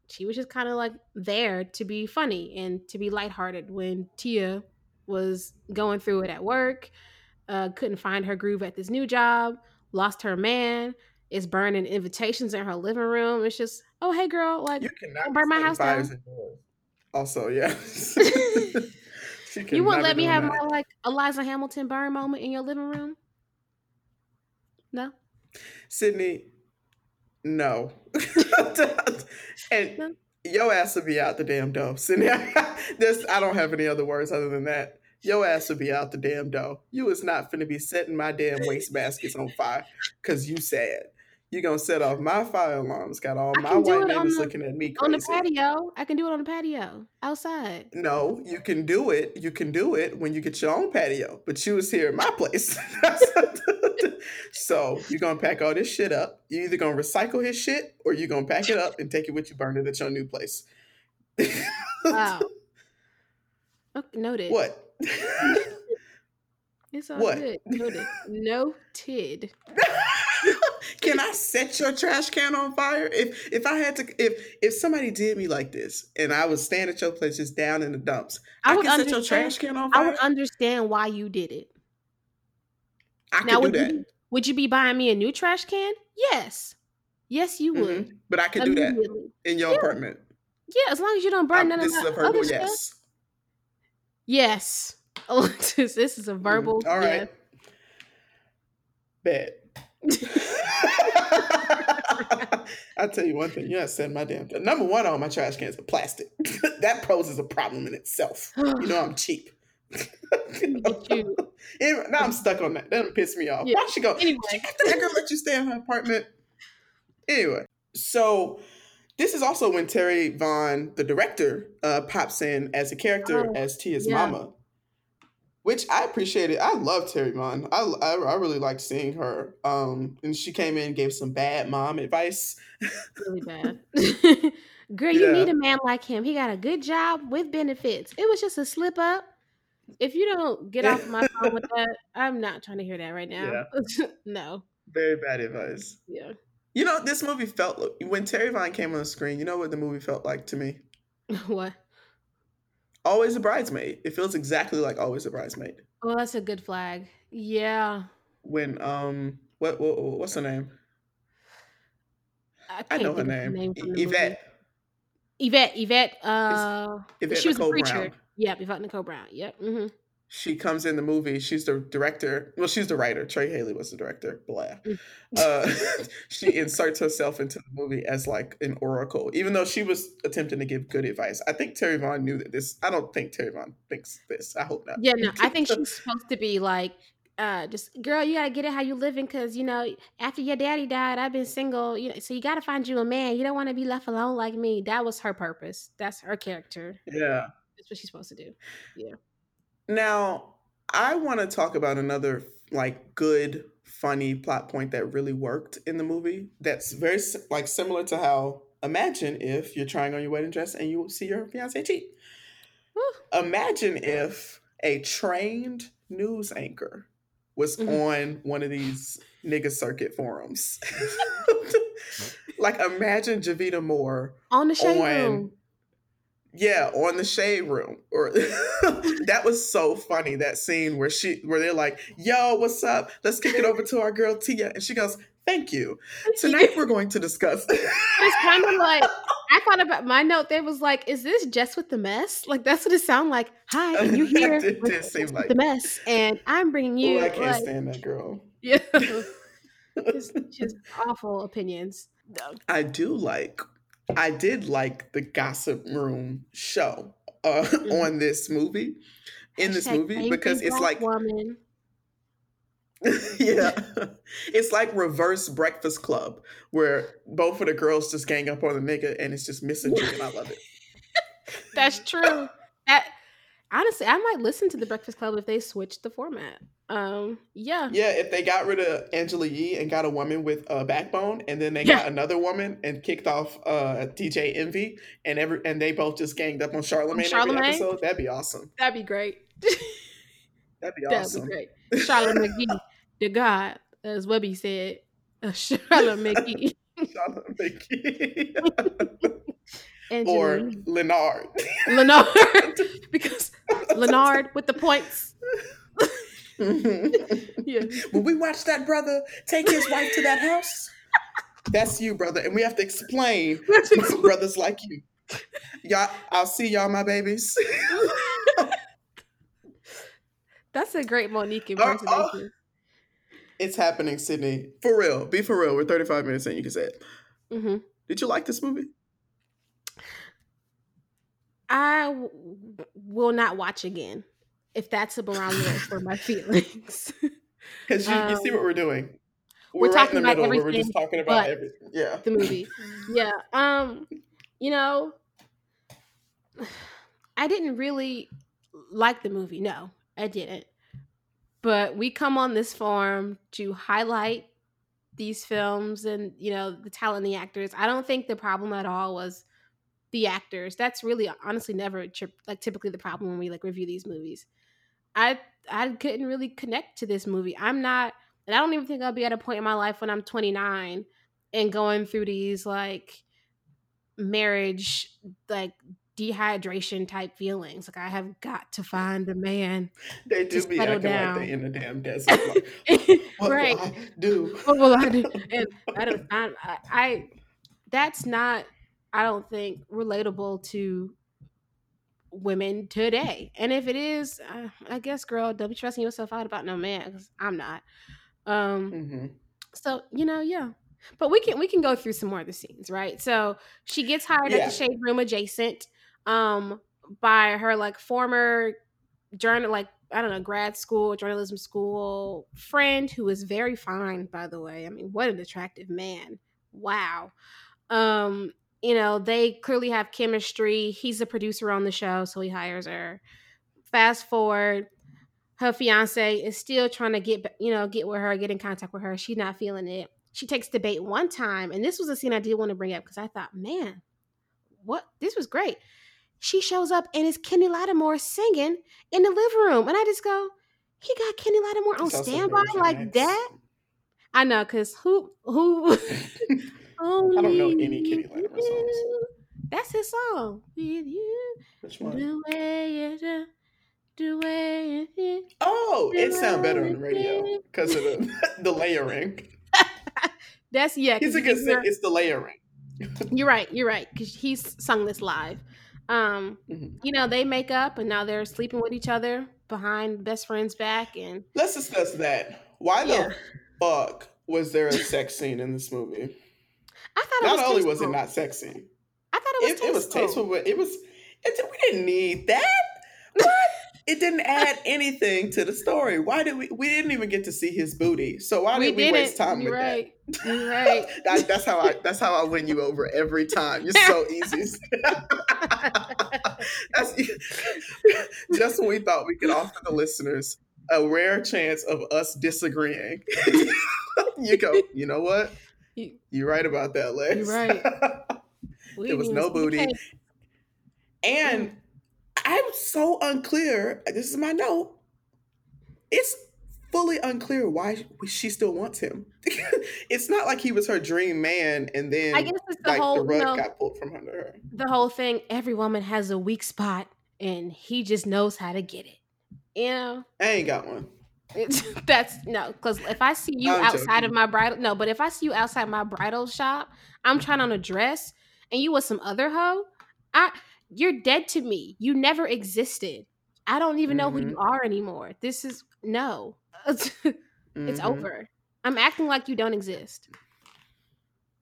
Speaker 1: she was just kind of like there to be funny and to be lighthearted when Tia was going through it at work uh, couldn't find her groove at this new job, lost her man, is burning invitations in her living room. It's just, oh hey girl, like
Speaker 2: You cannot
Speaker 1: Don't burn my house down.
Speaker 2: Also, yeah.
Speaker 1: You won't let me have
Speaker 2: that.
Speaker 1: my like Eliza Hamilton burn moment in your living room? No.
Speaker 2: Sydney, no. and
Speaker 1: No.
Speaker 2: your ass would be out the damn door. Sydney, this I don't have any other words other than that. Your ass would be out the damn door. You is not finna be setting my damn waste baskets on fire because you sad. You gonna set off my fire alarms. Got all my white neighbors
Speaker 1: the-
Speaker 2: looking at me crazy.
Speaker 1: On the patio. I can do it on the patio. Outside.
Speaker 2: No, you can do it. You can do it when you get your own patio. But you was here at my place. so you're gonna pack all this shit up. You either gonna recycle his shit or you're gonna pack it up and take it with you, burn it at your new place.
Speaker 1: Wow. Okay, noted.
Speaker 2: what?
Speaker 1: It's all
Speaker 2: What?
Speaker 1: good. Noted. Noted.
Speaker 2: Can I set your trash can on fire? If if I had to if if somebody did me like this and I was staying at your place just down in the dumps,
Speaker 1: I
Speaker 2: I,
Speaker 1: would
Speaker 2: can set your
Speaker 1: understand-
Speaker 2: trash can on fire.
Speaker 1: I would understand why you did it.
Speaker 2: I could
Speaker 1: now,
Speaker 2: do
Speaker 1: would
Speaker 2: that.
Speaker 1: you, would you be buying me a new trash can? Yes. Yes, you would.
Speaker 2: Mhm. But I could do that in your
Speaker 1: Yeah.
Speaker 2: apartment.
Speaker 1: Yeah, as long as you don't burn
Speaker 2: Um,
Speaker 1: none
Speaker 2: this
Speaker 1: of
Speaker 2: is a verbal
Speaker 1: other stuff.
Speaker 2: yes.
Speaker 1: Yes. Alexis, this is a verbal.
Speaker 2: Mm, All right. Bet. I'll tell you one thing. You said my damn. Number one, all my trash cans are plastic. that poses a problem in itself. You know I'm cheap.
Speaker 1: You.
Speaker 2: Anyway, now I'm stuck on that. That done piss me off.
Speaker 1: Yeah.
Speaker 2: Why she go?
Speaker 1: Anyway.
Speaker 2: That girl let you stay in her apartment. Anyway, so this is also when Terri Vaughn, the director, uh, pops in as a character
Speaker 1: Oh,
Speaker 2: as Tia's
Speaker 1: yeah.
Speaker 2: mama, which I appreciated. I love Terri Vaughn. I, I, I really liked seeing her. Um, and she came in and gave some bad mom advice.
Speaker 1: really bad. Girl, you
Speaker 2: Yeah.
Speaker 1: need a man like him. He got a good job with benefits. It was just a slip up. If you don't get off my phone with that, I'm not trying to hear that right now. Yeah. no.
Speaker 2: Very bad advice.
Speaker 1: Yeah.
Speaker 2: You know, this movie felt when Terri Vaughn came on the screen. You know what the movie felt like to me?
Speaker 1: what?
Speaker 2: Always a bridesmaid. It feels exactly like Always a bridesmaid.
Speaker 1: Well, that's a good flag. Yeah.
Speaker 2: When um, what, what what's her name?
Speaker 1: I,
Speaker 2: I know her name.
Speaker 1: from
Speaker 2: E- Yvette.
Speaker 1: movie. Yvette. Yvette. Uh,
Speaker 2: Yvette
Speaker 1: she was
Speaker 2: Nicole
Speaker 1: a preacher.
Speaker 2: Brown.
Speaker 1: Yep, Yvette Nicole Brown. Yep. hmm
Speaker 2: She comes in the movie. She's the director. Well, she's the writer. Trey Haley was the director. Blah.
Speaker 1: Mm.
Speaker 2: Uh, she inserts herself into the movie as like an oracle, even though she was attempting to give good advice. I think Terri Vaughn knew that this. I don't think Terri Vaughn thinks this. I hope not.
Speaker 1: Yeah, no, I think she's supposed to be like, uh, just girl, you gotta get it how you living, cause you know after your daddy died, I've been single, you know, so you gotta find you a man. You don't want to be left alone like me. That was her purpose. That's her character.
Speaker 2: Yeah.
Speaker 1: That's what she's supposed to do.
Speaker 2: Now, I want to talk about another like good, funny plot point that really worked in the movie. That's very like similar to how imagine if you're trying on your wedding dress and you see your fiance cheat. Imagine if a trained news anchor was
Speaker 1: Mhm.
Speaker 2: on one of these nigga circuit forums. like imagine Jovita Moore
Speaker 1: On the shade
Speaker 2: on
Speaker 1: room.
Speaker 2: Yeah on the shade room or that was so funny that scene where she where they're like yo what's up let's kick it over to our girl tia and she goes thank you tonight we're going to discuss
Speaker 1: It's kind of like I thought about my note there was like, is this just with the mess? Like that's what it sounded like. Hi, and you here
Speaker 2: did-
Speaker 1: with,
Speaker 2: did seem
Speaker 1: with
Speaker 2: like-
Speaker 1: the mess, and I'm bringing oh, you.
Speaker 2: Ooh, I can't
Speaker 1: like,
Speaker 2: stand that girl.
Speaker 1: yeah, just, just awful opinions.
Speaker 2: I do like, I did like the Gossip Room show uh,
Speaker 1: Mhm.
Speaker 2: on this movie, in this
Speaker 1: Hashtag
Speaker 2: movie, because it's like,
Speaker 1: woman.
Speaker 2: yeah, it's like reverse Breakfast Club, where both of the girls just gang up on the nigga, and it's just misogyny, and I love it.
Speaker 1: That's true. That honestly, I might listen to the Breakfast Club if they switched the format. Um, yeah,
Speaker 2: Yeah, if they got rid of Angela Yee and got a woman with a backbone, and then they
Speaker 1: Yeah.
Speaker 2: got another woman and kicked off uh, DJ Envy, and every and they both just ganged up on Charlemagne,
Speaker 1: Charlemagne?
Speaker 2: every episode, that'd be awesome.
Speaker 1: that'd be great.
Speaker 2: That'd be
Speaker 1: that'd
Speaker 2: awesome.
Speaker 1: be great. Charlotte McGee, the God, as Webby said. Uh, Charlotte McGee.
Speaker 2: Charlemagne.
Speaker 1: And
Speaker 2: or
Speaker 1: Janine.
Speaker 2: Leonard.
Speaker 1: Leonard, because Leonard with the points.
Speaker 2: when
Speaker 1: Yeah.
Speaker 2: we watch that brother take his wife to that house, that's you, brother, and we have to explain to brothers like you. Y'all, I'll see y'all, my babies.
Speaker 1: That's a great Mo'Nique
Speaker 2: Oh, oh.
Speaker 1: impersonation.
Speaker 2: It's happening, Sydney. For real. Be for real. We're 35 minutes in. You can say it.
Speaker 1: hmm
Speaker 2: Did you like this movie?
Speaker 1: I w- will not watch again if that's a barometer for my feelings.
Speaker 2: Because you, you see
Speaker 1: Um,
Speaker 2: what we're doing.
Speaker 1: we're
Speaker 2: We're, right
Speaker 1: talking
Speaker 2: in the
Speaker 1: about
Speaker 2: where we're just
Speaker 1: everything
Speaker 2: talking about everything. Yeah.
Speaker 1: the movie. Yeah. Um, you know, I didn't really like the movie. No, I didn't. But we come on this forum to highlight these films and you know the talent the actors. I don't think the problem at all was the actors. That's really honestly never like typically the problem when we like review these movies. I I couldn't really connect to this movie. I'm not and I don't even think I'll be at a point in my life when I'm 29 and going through these like marriage like dehydration type feelings. Like I have got to find a man.
Speaker 2: They do
Speaker 1: Just
Speaker 2: be acting
Speaker 1: down.
Speaker 2: like they in the damn desert. Like, what
Speaker 1: right.
Speaker 2: will I do?
Speaker 1: What will I do? And I don't I I that's not I don't think relatable to women today. And if it is, uh, I guess girl, don't be stressing yourself out about no man cuz I'm not. Um
Speaker 2: hmm
Speaker 1: so you know yeah. But we can we can go through some more of the scenes right? So she gets hired at the shade room adjacent um by her like former journal like i don't know grad school journalism school friend who is very fine by the way. I mean what an attractive man. Wow. Um you know they clearly have chemistry he's a producer on the show so he hires her. Fast forward her fiance is still trying to get you know get with her get in contact with her she's not feeling it. She takes the bait one time and this was a scene i did want to bring up because i thought man what this was great. She shows up and it's kenny lattimore singing in the living room and i just go he got kenny lattimore on standby like that? I know because who who
Speaker 2: I don't know any Kenny Lattimore songs.
Speaker 1: that's his song with you
Speaker 2: Which one?
Speaker 1: the way you do the way you do
Speaker 2: Oh, it sounds better on the radio because of the, the layering.
Speaker 1: That's yeah.
Speaker 2: He's a good singer. It's the layering.
Speaker 1: You're right. You're right. Because he's sung this live. Um,
Speaker 2: Mhm.
Speaker 1: you know, they make up and now they're sleeping with each other behind best friend's back, and
Speaker 2: Let's discuss that. Why the fuck was there a sex scene in this movie?
Speaker 1: I thought it
Speaker 2: Not
Speaker 1: was
Speaker 2: only was it not sexy,
Speaker 1: I thought it was
Speaker 2: it, it was
Speaker 1: tasteful.
Speaker 2: but it was. It, we didn't need that. What? it didn't add anything to the story. Why did we? We didn't even get to see his booty. So why
Speaker 1: we
Speaker 2: did we waste time
Speaker 1: You're
Speaker 2: with
Speaker 1: right. You're right.
Speaker 2: that? that? That's how I. That's how I win you over every time. You're so easy. just when we thought we could offer the listeners a rare chance of us disagreeing. you go. You know what?
Speaker 1: You-
Speaker 2: You're right about that, Lex.
Speaker 1: You're right.
Speaker 2: There was no booty.
Speaker 1: cake.
Speaker 2: And mm. I'm so unclear. This is my note. It's fully unclear why she still wants him. it's not like he was her dream man, and then
Speaker 1: I guess it's the
Speaker 2: like
Speaker 1: whole
Speaker 2: the rug
Speaker 1: know,
Speaker 2: got pulled from under her.
Speaker 1: the whole thing. Every woman has a weak spot, and he just knows how to get it. You know.
Speaker 2: I ain't got one.
Speaker 1: That's no, because if I see you
Speaker 2: I'm
Speaker 1: outside of my bridal, no, but if I see you outside my bridal shop, I'm trying on a dress and you was some other hoe, I you're dead to me. You never existed. I don't even know who
Speaker 2: Mhm.
Speaker 1: you are anymore. This is no. it's
Speaker 2: Mhm.
Speaker 1: over. I'm acting like you don't exist.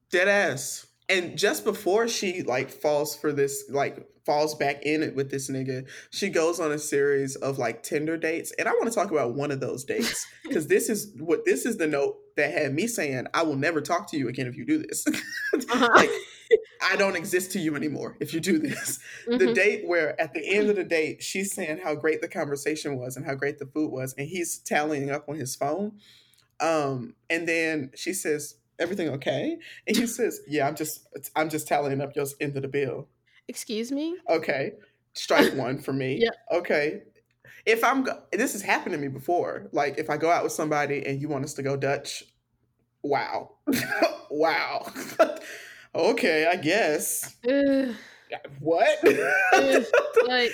Speaker 2: Dead ass. And just before she like falls for this, like falls back in it with this nigga, she goes on a series of like Tinder dates. And I want to talk about one of those dates because this is what this is the note that had me saying, I will never talk to you again if you do this.
Speaker 1: Uh-huh.
Speaker 2: like, I don't exist to you anymore if you do this. The
Speaker 1: Mhm.
Speaker 2: date where at the end of the date, she's saying how great the conversation was and how great the food was, and he's tallying up on his phone. Um, and then she says, "Everything okay?" And he says, "Yeah, I'm just, I'm just tallying up your end of the bill."
Speaker 1: Excuse me.
Speaker 2: Okay, strike one for me.
Speaker 1: Yep.
Speaker 2: Okay. If I'm, go- this has happened to me before. Like if I go out with somebody and you want us to go Dutch, wow, wow. okay, I guess.
Speaker 1: Ugh,
Speaker 2: What?
Speaker 1: ugh, like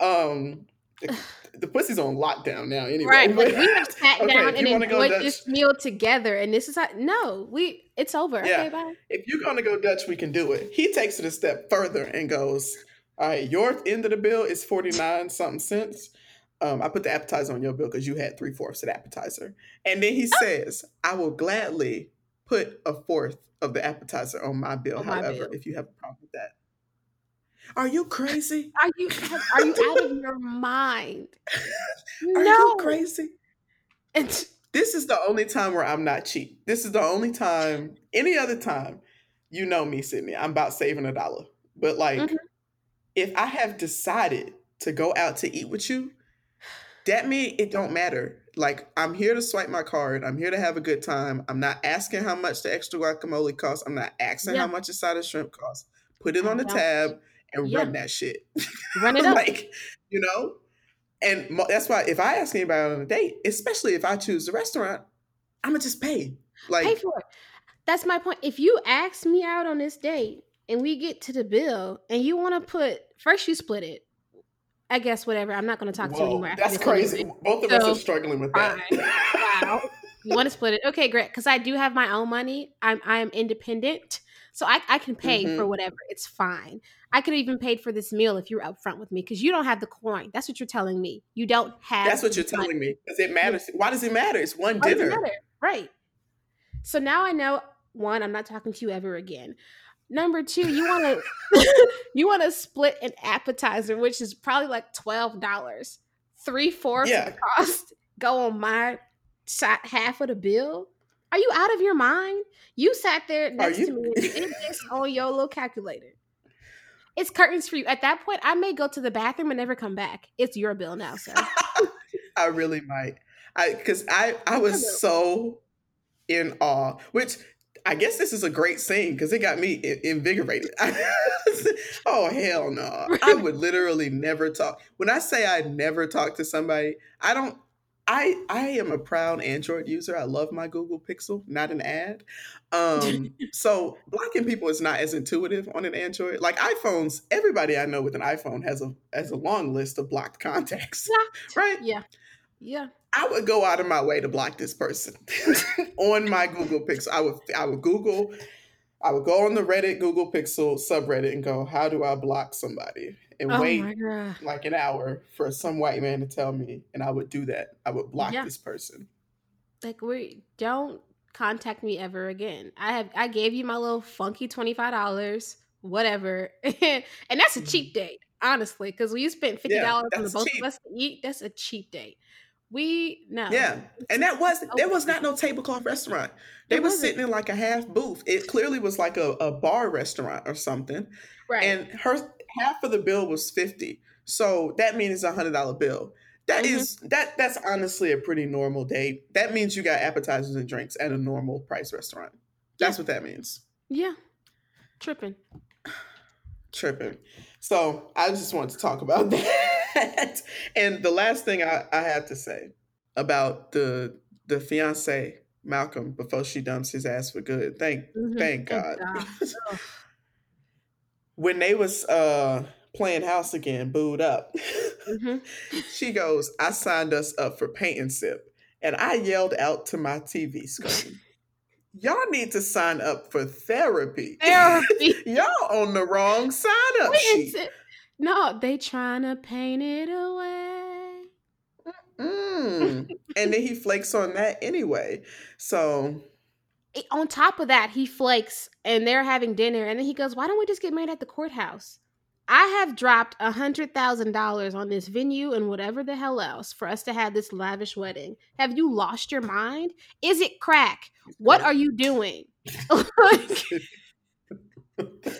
Speaker 2: um, the, the pussy's on lockdown now. Anyway,
Speaker 1: right, like we have sat
Speaker 2: Okay,
Speaker 1: down and enjoyed
Speaker 2: Dutch-
Speaker 1: this meal together, and this is how, no, we it's over.
Speaker 2: Yeah.
Speaker 1: Okay, bye.
Speaker 2: if you're gonna go Dutch, we can do it. He takes it a step further and goes, "All right, your end of the bill is forty nine something cents. Um, I put the appetizer on your bill because you had three fourths of the appetizer." And then he
Speaker 1: Oh.
Speaker 2: says, "I will gladly put a fourth of the appetizer on my bill.
Speaker 1: On my
Speaker 2: however,
Speaker 1: bill.
Speaker 2: if you have a problem with that." Are you crazy?
Speaker 1: Are you are you out of your mind?
Speaker 2: Are
Speaker 1: no,
Speaker 2: you crazy?
Speaker 1: And
Speaker 2: This is the only time where I'm not cheap. This is the only time. Any other time, you know me, Sydney. I'm about saving a dollar. But like,
Speaker 1: Mhm.
Speaker 2: if I have decided to go out to eat with you, that means it don't matter. Like, I'm here to swipe my card. I'm here to have a good time. I'm not asking how much the extra guacamole costs. I'm not asking
Speaker 1: Yeah.
Speaker 2: how much a side of shrimp costs. Put it
Speaker 1: I
Speaker 2: on the tab and
Speaker 1: Yeah.
Speaker 2: run that shit.
Speaker 1: run it up.
Speaker 2: like, you know? And that's why if I ask anybody on a date, especially if I choose the restaurant, I'm gonna just pay. Like,
Speaker 1: Pay for it. That's my point. If you ask me out on this date and we get to the bill and you want to put first, you split it. I guess whatever. I'm not to talk to you anymore.
Speaker 2: that's crazy. Both of us are struggling with that.
Speaker 1: wow. You want to split it? Okay, great. Because I do have my own money. I'm I am independent, so I I can pay for
Speaker 2: Mhm.
Speaker 1: whatever. It's fine. I could have even paid for this meal if you're upfront with me because you don't have the coin. That's what you're telling me. You don't have.
Speaker 2: That's what you're
Speaker 1: money.
Speaker 2: telling me. Because it matters. Why does it matter? It's one
Speaker 1: Why does
Speaker 2: dinner.
Speaker 1: matter? Right. So now I know one, I'm not talking to you ever again. Number two, you want to you want to split an appetizer, which is probably like twelve dollars. Three fourths
Speaker 2: Yeah.
Speaker 1: of the cost go on my shot half of the bill. Are you out of your mind? You sat there next
Speaker 2: you-
Speaker 1: to me and did this on your little calculator. It's curtains for you. At that point, I may go to the bathroom and never come back. It's your bill now, sir.
Speaker 2: I really might. I because I I was so in awe. Which I guess this is a great scene because it got me i- invigorated. oh hell no! I would literally never talk. When I say I never talk to somebody, I don't. I I am a proud Android user. I love my Google Pixel, not an ad. Um, so blocking people is not as intuitive on an Android. Like iPhones, everybody I know with an iPhone has a has a long list of blocked contacts, right?
Speaker 1: yeah. Yeah.
Speaker 2: I would go out of my way to block this person on my Google Pixel. I would I would Google, I would go on the Reddit Google Pixel subreddit and go, how do I block somebody? And
Speaker 1: Oh
Speaker 2: wait like an hour for some white man to tell me, and I would do that. I would block
Speaker 1: Yeah.
Speaker 2: this person.
Speaker 1: like we don't contact me ever again. I have I gave you my little funky twenty five dollars, whatever, and that's a cheap date, honestly. Because we spent fifty
Speaker 2: Mm-hmm. Yeah,
Speaker 1: dollars on the both
Speaker 2: cheap.
Speaker 1: of us to eat, that's a cheap date. We no,
Speaker 2: Yeah, and that was there was not no tablecloth restaurant. They
Speaker 1: were
Speaker 2: sitting in like a half booth. It clearly was like a, a bar restaurant or something.
Speaker 1: right.
Speaker 2: and her half of the bill was 50 so that means it's a hundred dollar bill. That
Speaker 1: Mhm.
Speaker 2: is that that's honestly a pretty normal date. That means you got appetizers and drinks at a normal price restaurant. That's what that means.
Speaker 1: Yeah, tripping.
Speaker 2: tripping. So i just wanted to talk about that. And the last thing i, I had to say about the the fiance malcolm before she dumps his ass for good. Thank
Speaker 1: Mhm.
Speaker 2: thank god,
Speaker 1: God.
Speaker 2: When they was uh playing house again booed up
Speaker 1: Mhm.
Speaker 2: She goes, I signed us up for paint and sip. And I yelled out to my TV screen, y'all need to sign up for therapy.
Speaker 1: Therapy.
Speaker 2: y'all on the wrong sign up sheet.
Speaker 1: no, they trying to paint it away.
Speaker 2: Mm. and then he flakes on that anyway. So
Speaker 1: On top of that, he flakes and they're having dinner, and then he goes, "Why don't we just get married at the courthouse?" I have dropped a hundred thousand dollars on this venue and whatever the hell else for us to have this lavish wedding. Have you lost your mind? Is it crack? What are you doing? Like,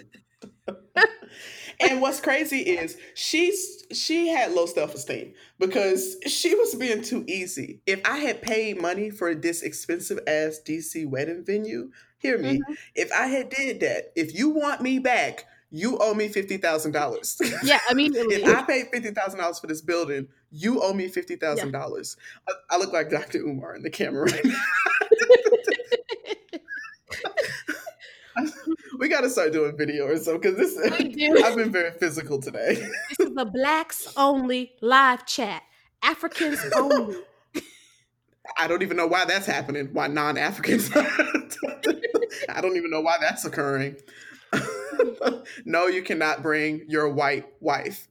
Speaker 2: and what's crazy is she's she had low self-esteem because she was being too easy. If I had paid money for this expensive ass DC wedding venue, hear me.
Speaker 1: Mhm.
Speaker 2: If I had did that, if you want me back, you owe me fifty thousand dollars.
Speaker 1: yeah, I mean,
Speaker 2: if I paid fifty thousand dollars for this building, you owe me fifty thousand dollars. I, I look like Dr. Umar in the camera right now. we got to start doing video or something because this. I've been very physical today.
Speaker 1: This is a blacks only live chat. Africans only.
Speaker 2: I don't even know why that's happening. Why non-Africans? I don't even know why that's occurring. no, you cannot bring your white wife.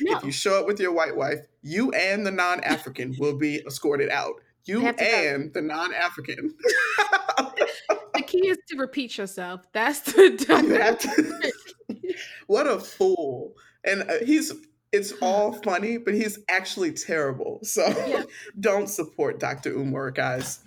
Speaker 1: No.
Speaker 2: If you show up with your white wife, you and the non-African will be escorted out. You
Speaker 1: to go.
Speaker 2: and the non-African.
Speaker 1: The key is to repeat yourself. That's the
Speaker 2: You what a fool! And uh, he's. It's all funny, but he's actually terrible. So
Speaker 1: Yeah.
Speaker 2: don't support Dr. Umar, guys.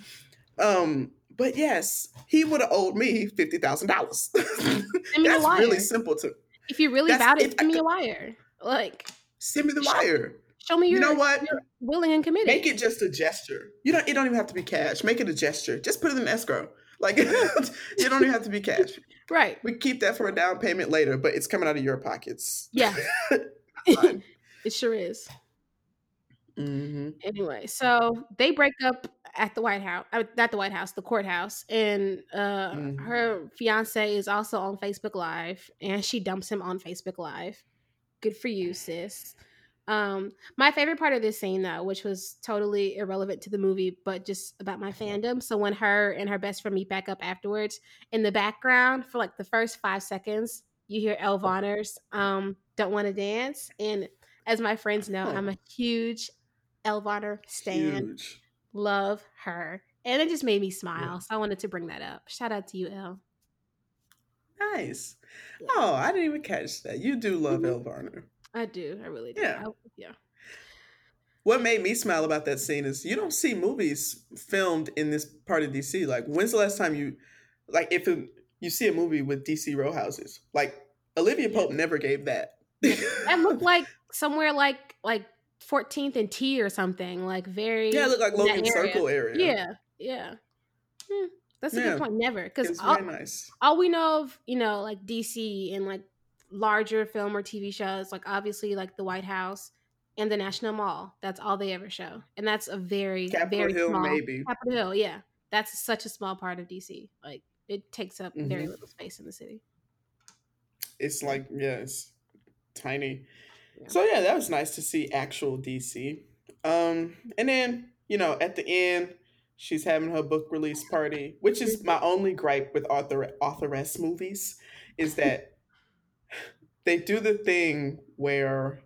Speaker 2: Um, but yes, he would have owed me fifty thousand dollars.
Speaker 1: Send me a
Speaker 2: That's really simple to
Speaker 1: If you're really
Speaker 2: That's-
Speaker 1: about it, send me a wire. Like,
Speaker 2: send me the wire.
Speaker 1: show me
Speaker 2: You
Speaker 1: you're,
Speaker 2: know what?
Speaker 1: you're willing and committed.
Speaker 2: Make it just a gesture. You don't. It don't even have to be cash. Make it a gesture. Just put it in escrow. Like you don't even have to be cash.
Speaker 1: right.
Speaker 2: We keep that for a down payment later, but it's coming out of your pockets.
Speaker 1: Yeah, it sure is.
Speaker 2: hmm
Speaker 1: Anyway, so they break up at the White House, uh, not the White House, the courthouse, and uh,
Speaker 2: Mhm.
Speaker 1: her fiance is also on Facebook Live, and she dumps him on Facebook Live. Good for you, sis. Um, my favorite part of this scene, though, which was totally irrelevant to the movie, but just about my fandom. So when her and her best friend meet back up afterwards, in the background for like the first five seconds, you hear Elle Varner's um, "Don't Want to Dance," and as my friends know. I'm a huge Elle Varner stan.
Speaker 2: Huge.
Speaker 1: Love her, and it just made me smile. So I wanted to bring that up. Shout out to you, Elle.
Speaker 2: Nice.
Speaker 1: Yeah.
Speaker 2: Oh, I didn't even catch that. You do love
Speaker 1: Mhm.
Speaker 2: Elle Varner.
Speaker 1: I do. I really do.
Speaker 2: Yeah.
Speaker 1: I- yeah.
Speaker 2: What made me smile about that scene is you don't see movies filmed in this part of DC. Like, when's the last time you, like, if it, you see a movie with DC row houses? Like, Olivia
Speaker 1: Yeah.
Speaker 2: Pope never gave that.
Speaker 1: That looked like somewhere like like 14th and T or something. Like very
Speaker 2: yeah, it looked like Logan
Speaker 1: area.
Speaker 2: Circle area.
Speaker 1: Yeah, yeah. Hmm, That's a
Speaker 2: Yeah.
Speaker 1: good point. Never, because all,
Speaker 2: nice.
Speaker 1: all we know of, you know, like DC and like larger film or TV shows, like obviously like the White House and the National Mall. That's all they ever show, and that's a very
Speaker 2: Capitol
Speaker 1: very
Speaker 2: Hill,
Speaker 1: small.
Speaker 2: maybe.
Speaker 1: Capitol Hill, yeah. That's such a small part of DC. Like it takes up very
Speaker 2: Mhm.
Speaker 1: little space in the city.
Speaker 2: It's like, yeah, it's tiny.
Speaker 1: Yeah.
Speaker 2: So yeah, that was nice to see actual DC. Um, and then you know at the end, she's having her book release party, which is my only gripe with author authoress movies, is that they do the thing where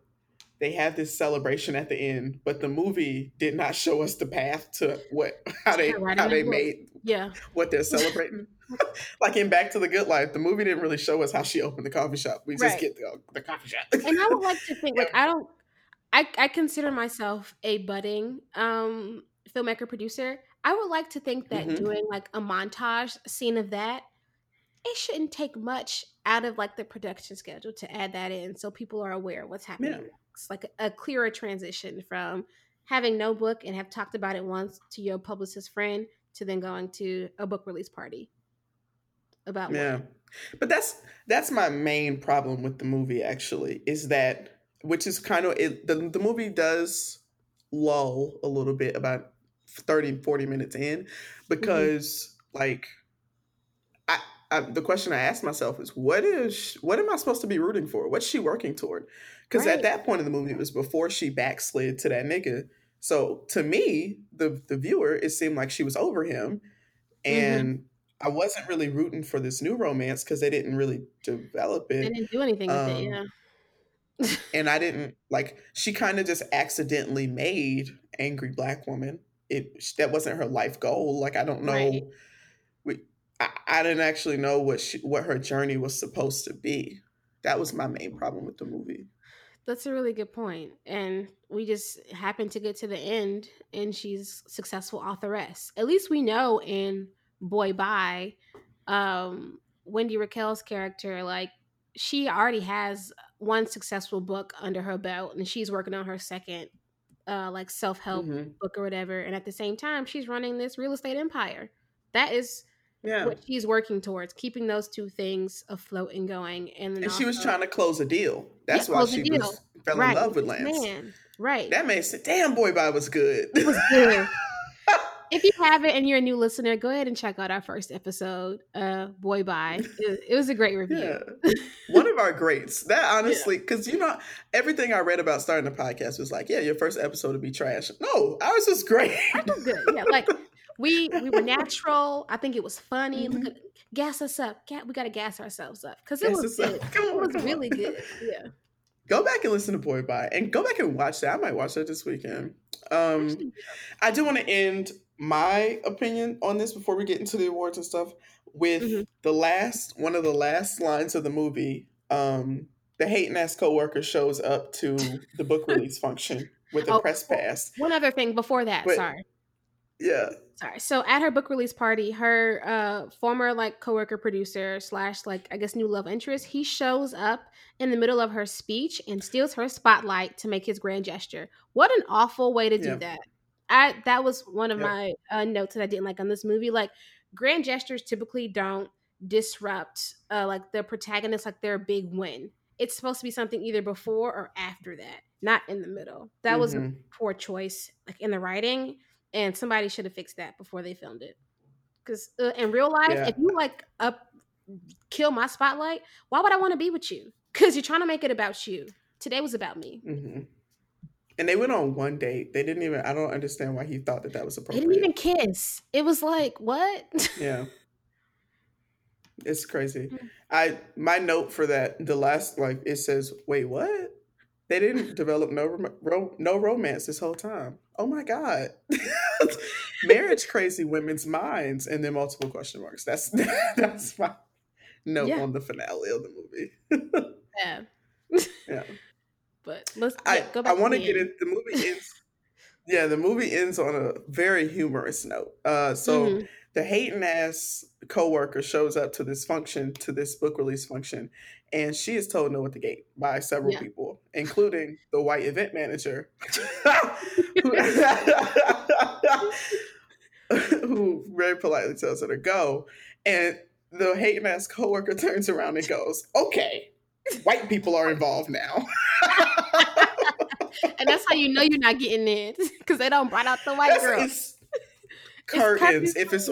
Speaker 2: they have this celebration at the end, but the movie did not show us the path to what how they
Speaker 1: writing
Speaker 2: how they made
Speaker 1: Yeah,
Speaker 2: what they're celebrating. like in Back to the Good Life, the movie didn't really show us how she opened the coffee shop. We just get the, the coffee shop.
Speaker 1: and I would like to think like I don't I, I consider myself a budding um filmmaker producer. I would like to think that
Speaker 2: Mhm.
Speaker 1: doing like a montage scene of that, it shouldn't take much out of like the production schedule to add that in so people are aware of what's happening
Speaker 2: Yeah.
Speaker 1: next. Like a, clearer transition from having no book and have talked about it once to your publicist friend to then going to a book release party about?
Speaker 2: Yeah. But that's that's my main problem with the movie actually is that which is kind of it the, the movie does lull a little bit about 30 40 minutes in mm-hmm. because like I, the question I asked myself is what is what am I supposed to be rooting for? What's she working toward? Because
Speaker 1: Right.
Speaker 2: at that point in the movie it was before she backslid to that nigga. So to me, the the viewer, it seemed like she was over him.
Speaker 1: Mm-hmm.
Speaker 2: And I wasn't really rooting for this new romance because they didn't really develop it.
Speaker 1: They didn't do anything with it.
Speaker 2: Um,
Speaker 1: Yeah.
Speaker 2: and I didn't like she kind of just accidentally made angry black woman. It that wasn't her life goal. Like I don't know
Speaker 1: Right.
Speaker 2: we I, I didn't actually know what she what her journey was supposed to be. That was my main problem with the movie.
Speaker 1: That's a really good point. And we just happened to get to the end and she's successful authoress. At least we know in Boy Bye, um, Wendy Raquel's character, like she already has one successful book under her belt and she's working on her second uh like self-help
Speaker 2: Mhm.
Speaker 1: book or whatever. And at the same time, she's running this real estate empire. That is
Speaker 2: Yeah.
Speaker 1: what she's working towards, keeping those two things afloat and going. And
Speaker 2: And she was trying to close a deal. That's why she was fell
Speaker 1: right,
Speaker 2: in love with Lance.
Speaker 1: Man, right.
Speaker 2: That makes it damn boy bye was good.
Speaker 1: It was good. if you haven't and you're a new listener, go ahead and check out our first episode, uh, Boy Bye. It, it was a great review.
Speaker 2: Yeah. One of our greats. That honestly, because you know, everything I read about starting a podcast was like, yeah, your first episode would be trash. No, ours was great.
Speaker 1: That was good. Yeah, like we we were natural. I think it was funny. Look
Speaker 2: Mhm.
Speaker 1: at gas us up. We got to gas ourselves up because it
Speaker 2: Gas
Speaker 1: was
Speaker 2: up.
Speaker 1: good.
Speaker 2: Come
Speaker 1: It
Speaker 2: on,
Speaker 1: was
Speaker 2: come on.
Speaker 1: really good. Yeah.
Speaker 2: Go back and listen to Boy Bye and go back and watch that. I might watch that this weekend. Um, I do want to end my opinion on this before we get into the awards and stuff with
Speaker 1: Mhm.
Speaker 2: the last one of the last lines of the movie. Um, the hating ass coworker shows up to the book release function with a
Speaker 1: Oh,
Speaker 2: press pass.
Speaker 1: One other thing before that.
Speaker 2: But-
Speaker 1: sorry.
Speaker 2: Yeah,
Speaker 1: sorry so at her book release party her uh former like coworker producer slash like i guess new love interest he shows up in the middle of her speech and steals her spotlight to make his grand gesture what an awful way to do
Speaker 2: Yeah.
Speaker 1: that i that was one of
Speaker 2: Yep.
Speaker 1: my uh, notes that i didn't like on this movie like grand gestures typically don't disrupt uh like the protagonist like their big win it's supposed to be something either before or after that not in the middle that was a
Speaker 2: Mhm.
Speaker 1: poor choice like in the writing and somebody should have fixed that before they filmed it because uh, in real life
Speaker 2: Yeah.
Speaker 1: if you like up kill my spotlight why would i want to be with you because you're trying to make it about you today was about me
Speaker 2: hmm And they went on one date. They didn't even. I don't understand why he thought that that was appropriate.
Speaker 1: they didn't even kiss it was like what
Speaker 2: Yeah. It's crazy.
Speaker 1: Mm.
Speaker 2: I my note for that the last like it says wait what they didn't develop no rom- ro- no romance this whole time. Oh my god. Marriage crazy women's minds and then multiple question marks. That's that's my note
Speaker 1: Yeah.
Speaker 2: on the finale of the movie.
Speaker 1: yeah
Speaker 2: yeah.
Speaker 1: but let's
Speaker 2: I
Speaker 1: go back
Speaker 2: I want to get it the movie ends Yeah, the movie ends on a very humorous note. Uh so
Speaker 1: Mhm.
Speaker 2: The hating ass coworker shows up to this function, to this book release function, and she is told no at the gate by several
Speaker 1: Yeah.
Speaker 2: people, including the white event manager, who, very politely tells her to go. And the hating ass coworker turns around and goes, "Okay, white people are involved now."
Speaker 1: and that's how you know you're not getting in because they don't brought out the white
Speaker 2: That's
Speaker 1: girl
Speaker 2: curtains. If it's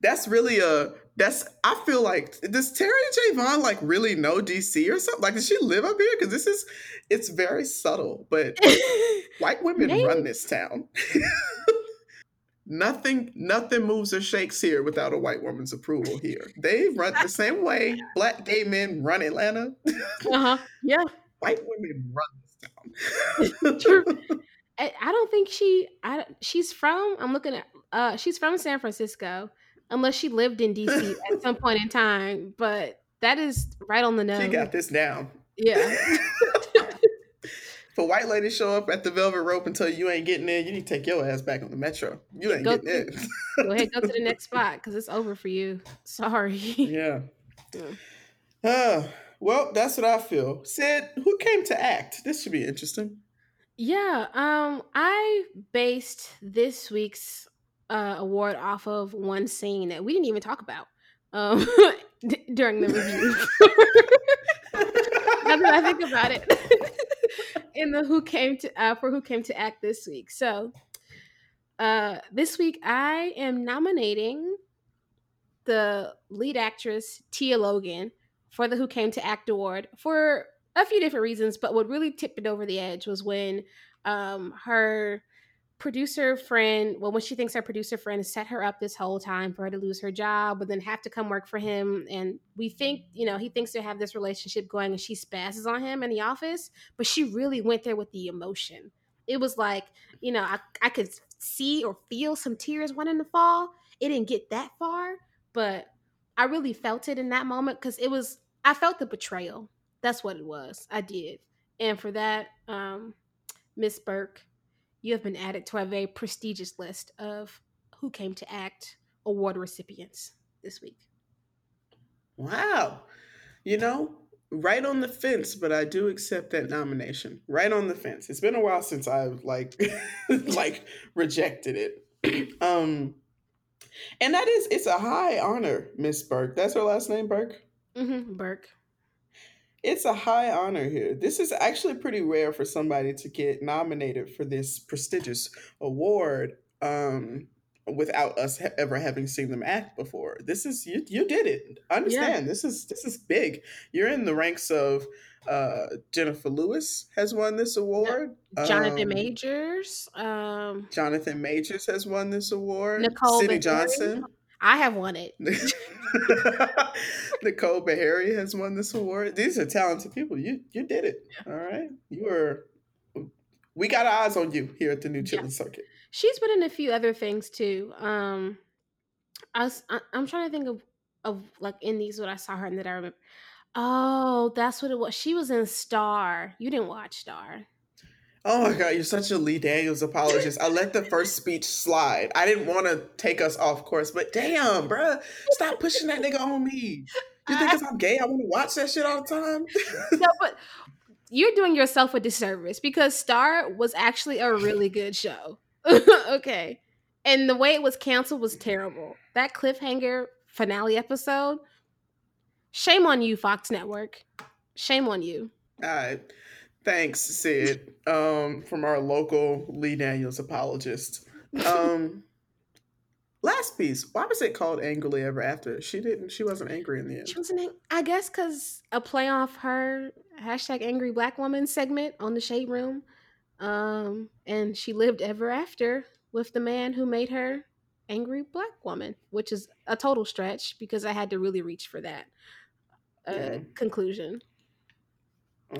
Speaker 2: that's really a that's I feel like does Terri J. Vaughn like really know DC or something? Like does she live up here? Because this is it's very subtle, but white women
Speaker 1: Maybe.
Speaker 2: run this town. nothing nothing moves or shakes here without a white woman's approval here. They run the same way black gay men run Atlanta.
Speaker 1: uh-huh yeah
Speaker 2: white women run this town.
Speaker 1: True. I, I don't think she. I she's from. I'm looking at. Uh, she's from San Francisco, unless she lived in DC at some point in time. But that is right on the nose.
Speaker 2: She got this down.
Speaker 1: yeah.
Speaker 2: If a white ladies show up at the Velvet Rope and tell you you ain't getting in, you need to take your ass back on the metro. You ain't
Speaker 1: Go
Speaker 2: getting in.
Speaker 1: Go ahead, go to the next spot because it's over for you. Sorry.
Speaker 2: yeah.
Speaker 1: Yeah.
Speaker 2: Uh, well, that's what I feel. Syd, who came to act? This should be interesting.
Speaker 1: Yeah, um, I based this week's uh, award off of one scene that we didn't even talk about um, d- during the review. now that I think about it, in the who came to uh, for who came to act this week. So, uh, this week I am nominating the lead actress Tia Logan for the Who Came to Act award for a few different reasons, but what really tipped it over the edge was when um, her producer friend, well, when she thinks her producer friend set her up this whole time for her to lose her job, but then have to come work for him. And we think, you know, he thinks they have this relationship going and she spazzes on him in the office, but she really went there with the emotion. It was like, you know, I, I could see or feel some tears wanting to fall. It didn't get that far, but I really felt it in that moment because it was, I felt the betrayal. That's what it was. I did. And for that, um, Miss Burke, you have been added to a very prestigious list of who came to act award recipients this week.
Speaker 2: Wow. You know, right on the fence, but I do accept that nomination. Right on the fence. It's been a while since I've like like rejected it. um and that is it's a high honor, Miss Burke. That's her last name, Burke?
Speaker 1: Mm-hmm, Burke.
Speaker 2: It's a high honor here. This is actually pretty rare for somebody to get nominated for this prestigious award um, without us ha- ever having seen them act before. This is you. You did it. Understand? This is this is big. You're in the ranks of uh, Jennifer Lewis has won this award.
Speaker 1: Jonathan
Speaker 2: Um,
Speaker 1: Majors. Um,
Speaker 2: Jonathan Majors has won this award.
Speaker 1: Nicole
Speaker 2: Sidney. Johnson.
Speaker 1: I have won it.
Speaker 2: Nicole Beharie has won this award. These are talented people. You you did it. All right. You were we got our eyes on you here at the New Chitlin Circuit.
Speaker 1: She's been in a few other things too. Um, I was, I, I'm trying to think of of like these what I saw her in that I remember. Oh, that's what it was. She was in Star. You didn't watch Star.
Speaker 2: Oh my god, you're such a Lee Daniels apologist. I let the first speech slide. I didn't want to take us off course, but damn, bruh, stop pushing that nigga on me. You think because I'm gay, I want to watch that shit all the time?
Speaker 1: no, but you're doing yourself a disservice because Star was actually a really good show. okay. And the way it was canceled was terrible. That cliffhanger finale episode. Shame on you, Fox Network. Shame on you.
Speaker 2: All right. Thanks, Syd, um, from our local Lee Daniels apologist. Um, last piece. Why was it called Angrily Ever After? She didn't. She wasn't angry in the end.
Speaker 1: She was an, I guess, because a play off her hashtag angry black woman segment on the Shade Room. Um, and she lived ever after with the man who made her angry black woman, which is a total stretch because I had to really reach for that uh,
Speaker 2: Yeah.
Speaker 1: conclusion.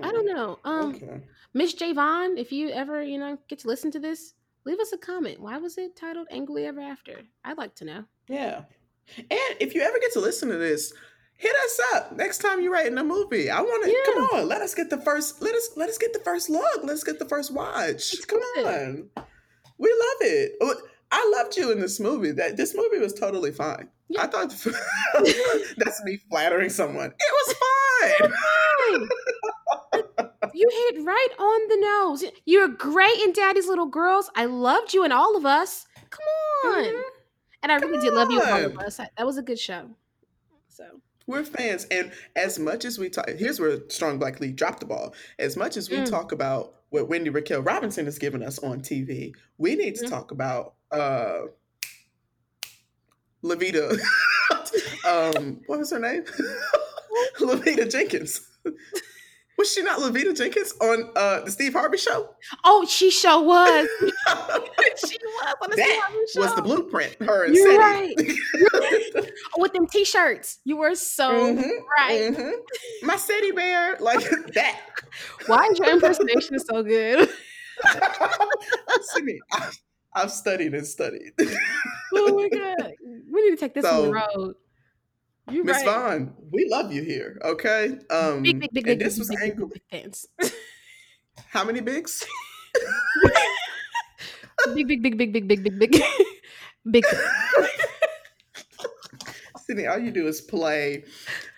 Speaker 1: I don't know. Um,
Speaker 2: Okay.
Speaker 1: Miss Javon, if you ever, you know, get to listen to this, leave us a comment. Why was it titled Angrily Ever After? I'd like to know.
Speaker 2: Yeah. And if you ever get to listen to this, hit us up next time you're writing a movie. I want to
Speaker 1: Yeah.
Speaker 2: come on. Let us get the first. Let us let us get the first look. Let's get the first watch. Come
Speaker 1: Exclusive.
Speaker 2: on. We love it. Oh, I loved you in this movie. That this movie was totally fine.
Speaker 1: Yeah.
Speaker 2: I thought that's me flattering someone. It was fine.
Speaker 1: You hit right on the nose. You're great in Daddy's Little Girls. I loved you and all of us. Come on.
Speaker 2: Mhm.
Speaker 1: And I really
Speaker 2: Come
Speaker 1: did love you and all of us. That was a good show. So,
Speaker 2: We're fans, and as much as we talk, here's where Strong Black Lead dropped the ball. As much as we
Speaker 1: Mm.
Speaker 2: talk about what Wendy Raquel Robinson has given us on TV, we need to
Speaker 1: Mhm.
Speaker 2: talk about uh Lovita. um, what was her name? Lovita Jenkins. Was she not Lovita Jenkins on uh the Steve Harvey show?
Speaker 1: oh, she sure was. she was on the
Speaker 2: that
Speaker 1: Harvey show.
Speaker 2: was the blueprint. Her and
Speaker 1: You're
Speaker 2: Seti.
Speaker 1: right. with them t-shirts. You were so
Speaker 2: Mhm,
Speaker 1: right.
Speaker 2: mhm. My city bear, like that.
Speaker 1: Why is your impersonation so good?
Speaker 2: Sydney, I've, I've studied and studied.
Speaker 1: oh my god. We need to take this on the road. You
Speaker 2: Miss
Speaker 1: right.
Speaker 2: Vaughn, we love you here. Okay. Um
Speaker 1: big, big, big,
Speaker 2: and this was angry.
Speaker 1: Thanks.
Speaker 2: How many bigs?
Speaker 1: big, big, big, big, big, big, big, big. Big.
Speaker 2: Sydney, all you do is play.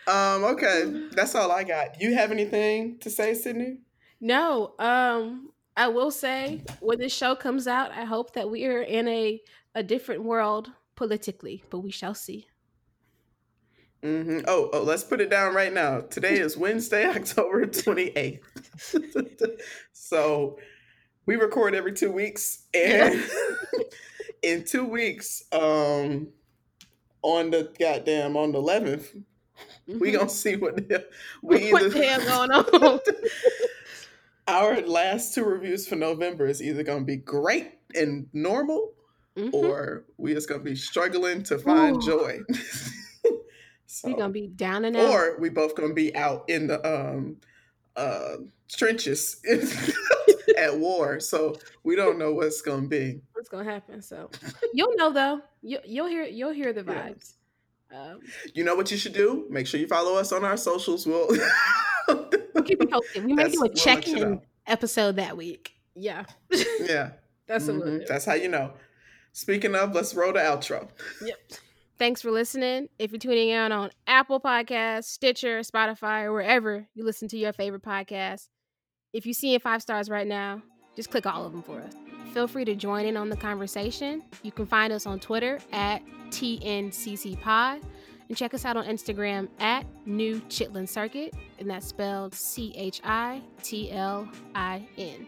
Speaker 2: Um, okay. That's all I got. You have anything to say, Sydney?
Speaker 1: No. Um, I will say when this show comes out, I hope that we are in a a different world politically, but we shall see
Speaker 2: hmm Oh, oh, let's put it down right now. Today is Wednesday, October 28th. so we record every two weeks. And in two weeks, um, on the goddamn, on the 11th, we
Speaker 1: Mhm.
Speaker 2: gonna see what the, we
Speaker 1: what
Speaker 2: either
Speaker 1: the hell going on?
Speaker 2: our last two reviews for November is either gonna be great and normal,
Speaker 1: Mhm.
Speaker 2: or we just gonna be struggling to find
Speaker 1: Ooh.
Speaker 2: joy. So,
Speaker 1: gonna be down and out.
Speaker 2: or we both gonna be out in the um uh trenches at war. So we don't know what's gonna be.
Speaker 1: what's gonna happen. So you'll know though. You you'll hear you'll hear the
Speaker 2: Yeah.
Speaker 1: vibes. Um,
Speaker 2: You know what you should do? Make sure you follow us on our socials. We'll
Speaker 1: we'll keep you posted. We may do a
Speaker 2: you
Speaker 1: check-in
Speaker 2: know.
Speaker 1: episode that week. Yeah,
Speaker 2: Yeah.
Speaker 1: that's
Speaker 2: mhm,
Speaker 1: do.
Speaker 2: That's how you know. Speaking of, let's roll the outro.
Speaker 1: Yep. Thanks for listening. If you're tuning in on Apple Podcasts, Stitcher, Spotify, or wherever you listen to your favorite podcast, if you see in five stars right now, just click all of them for us. Feel free to join in on the conversation. You can find us on Twitter at TNCCPod and check us out on Instagram at New Chitlin Circuit, and that's spelled C H I T L I N.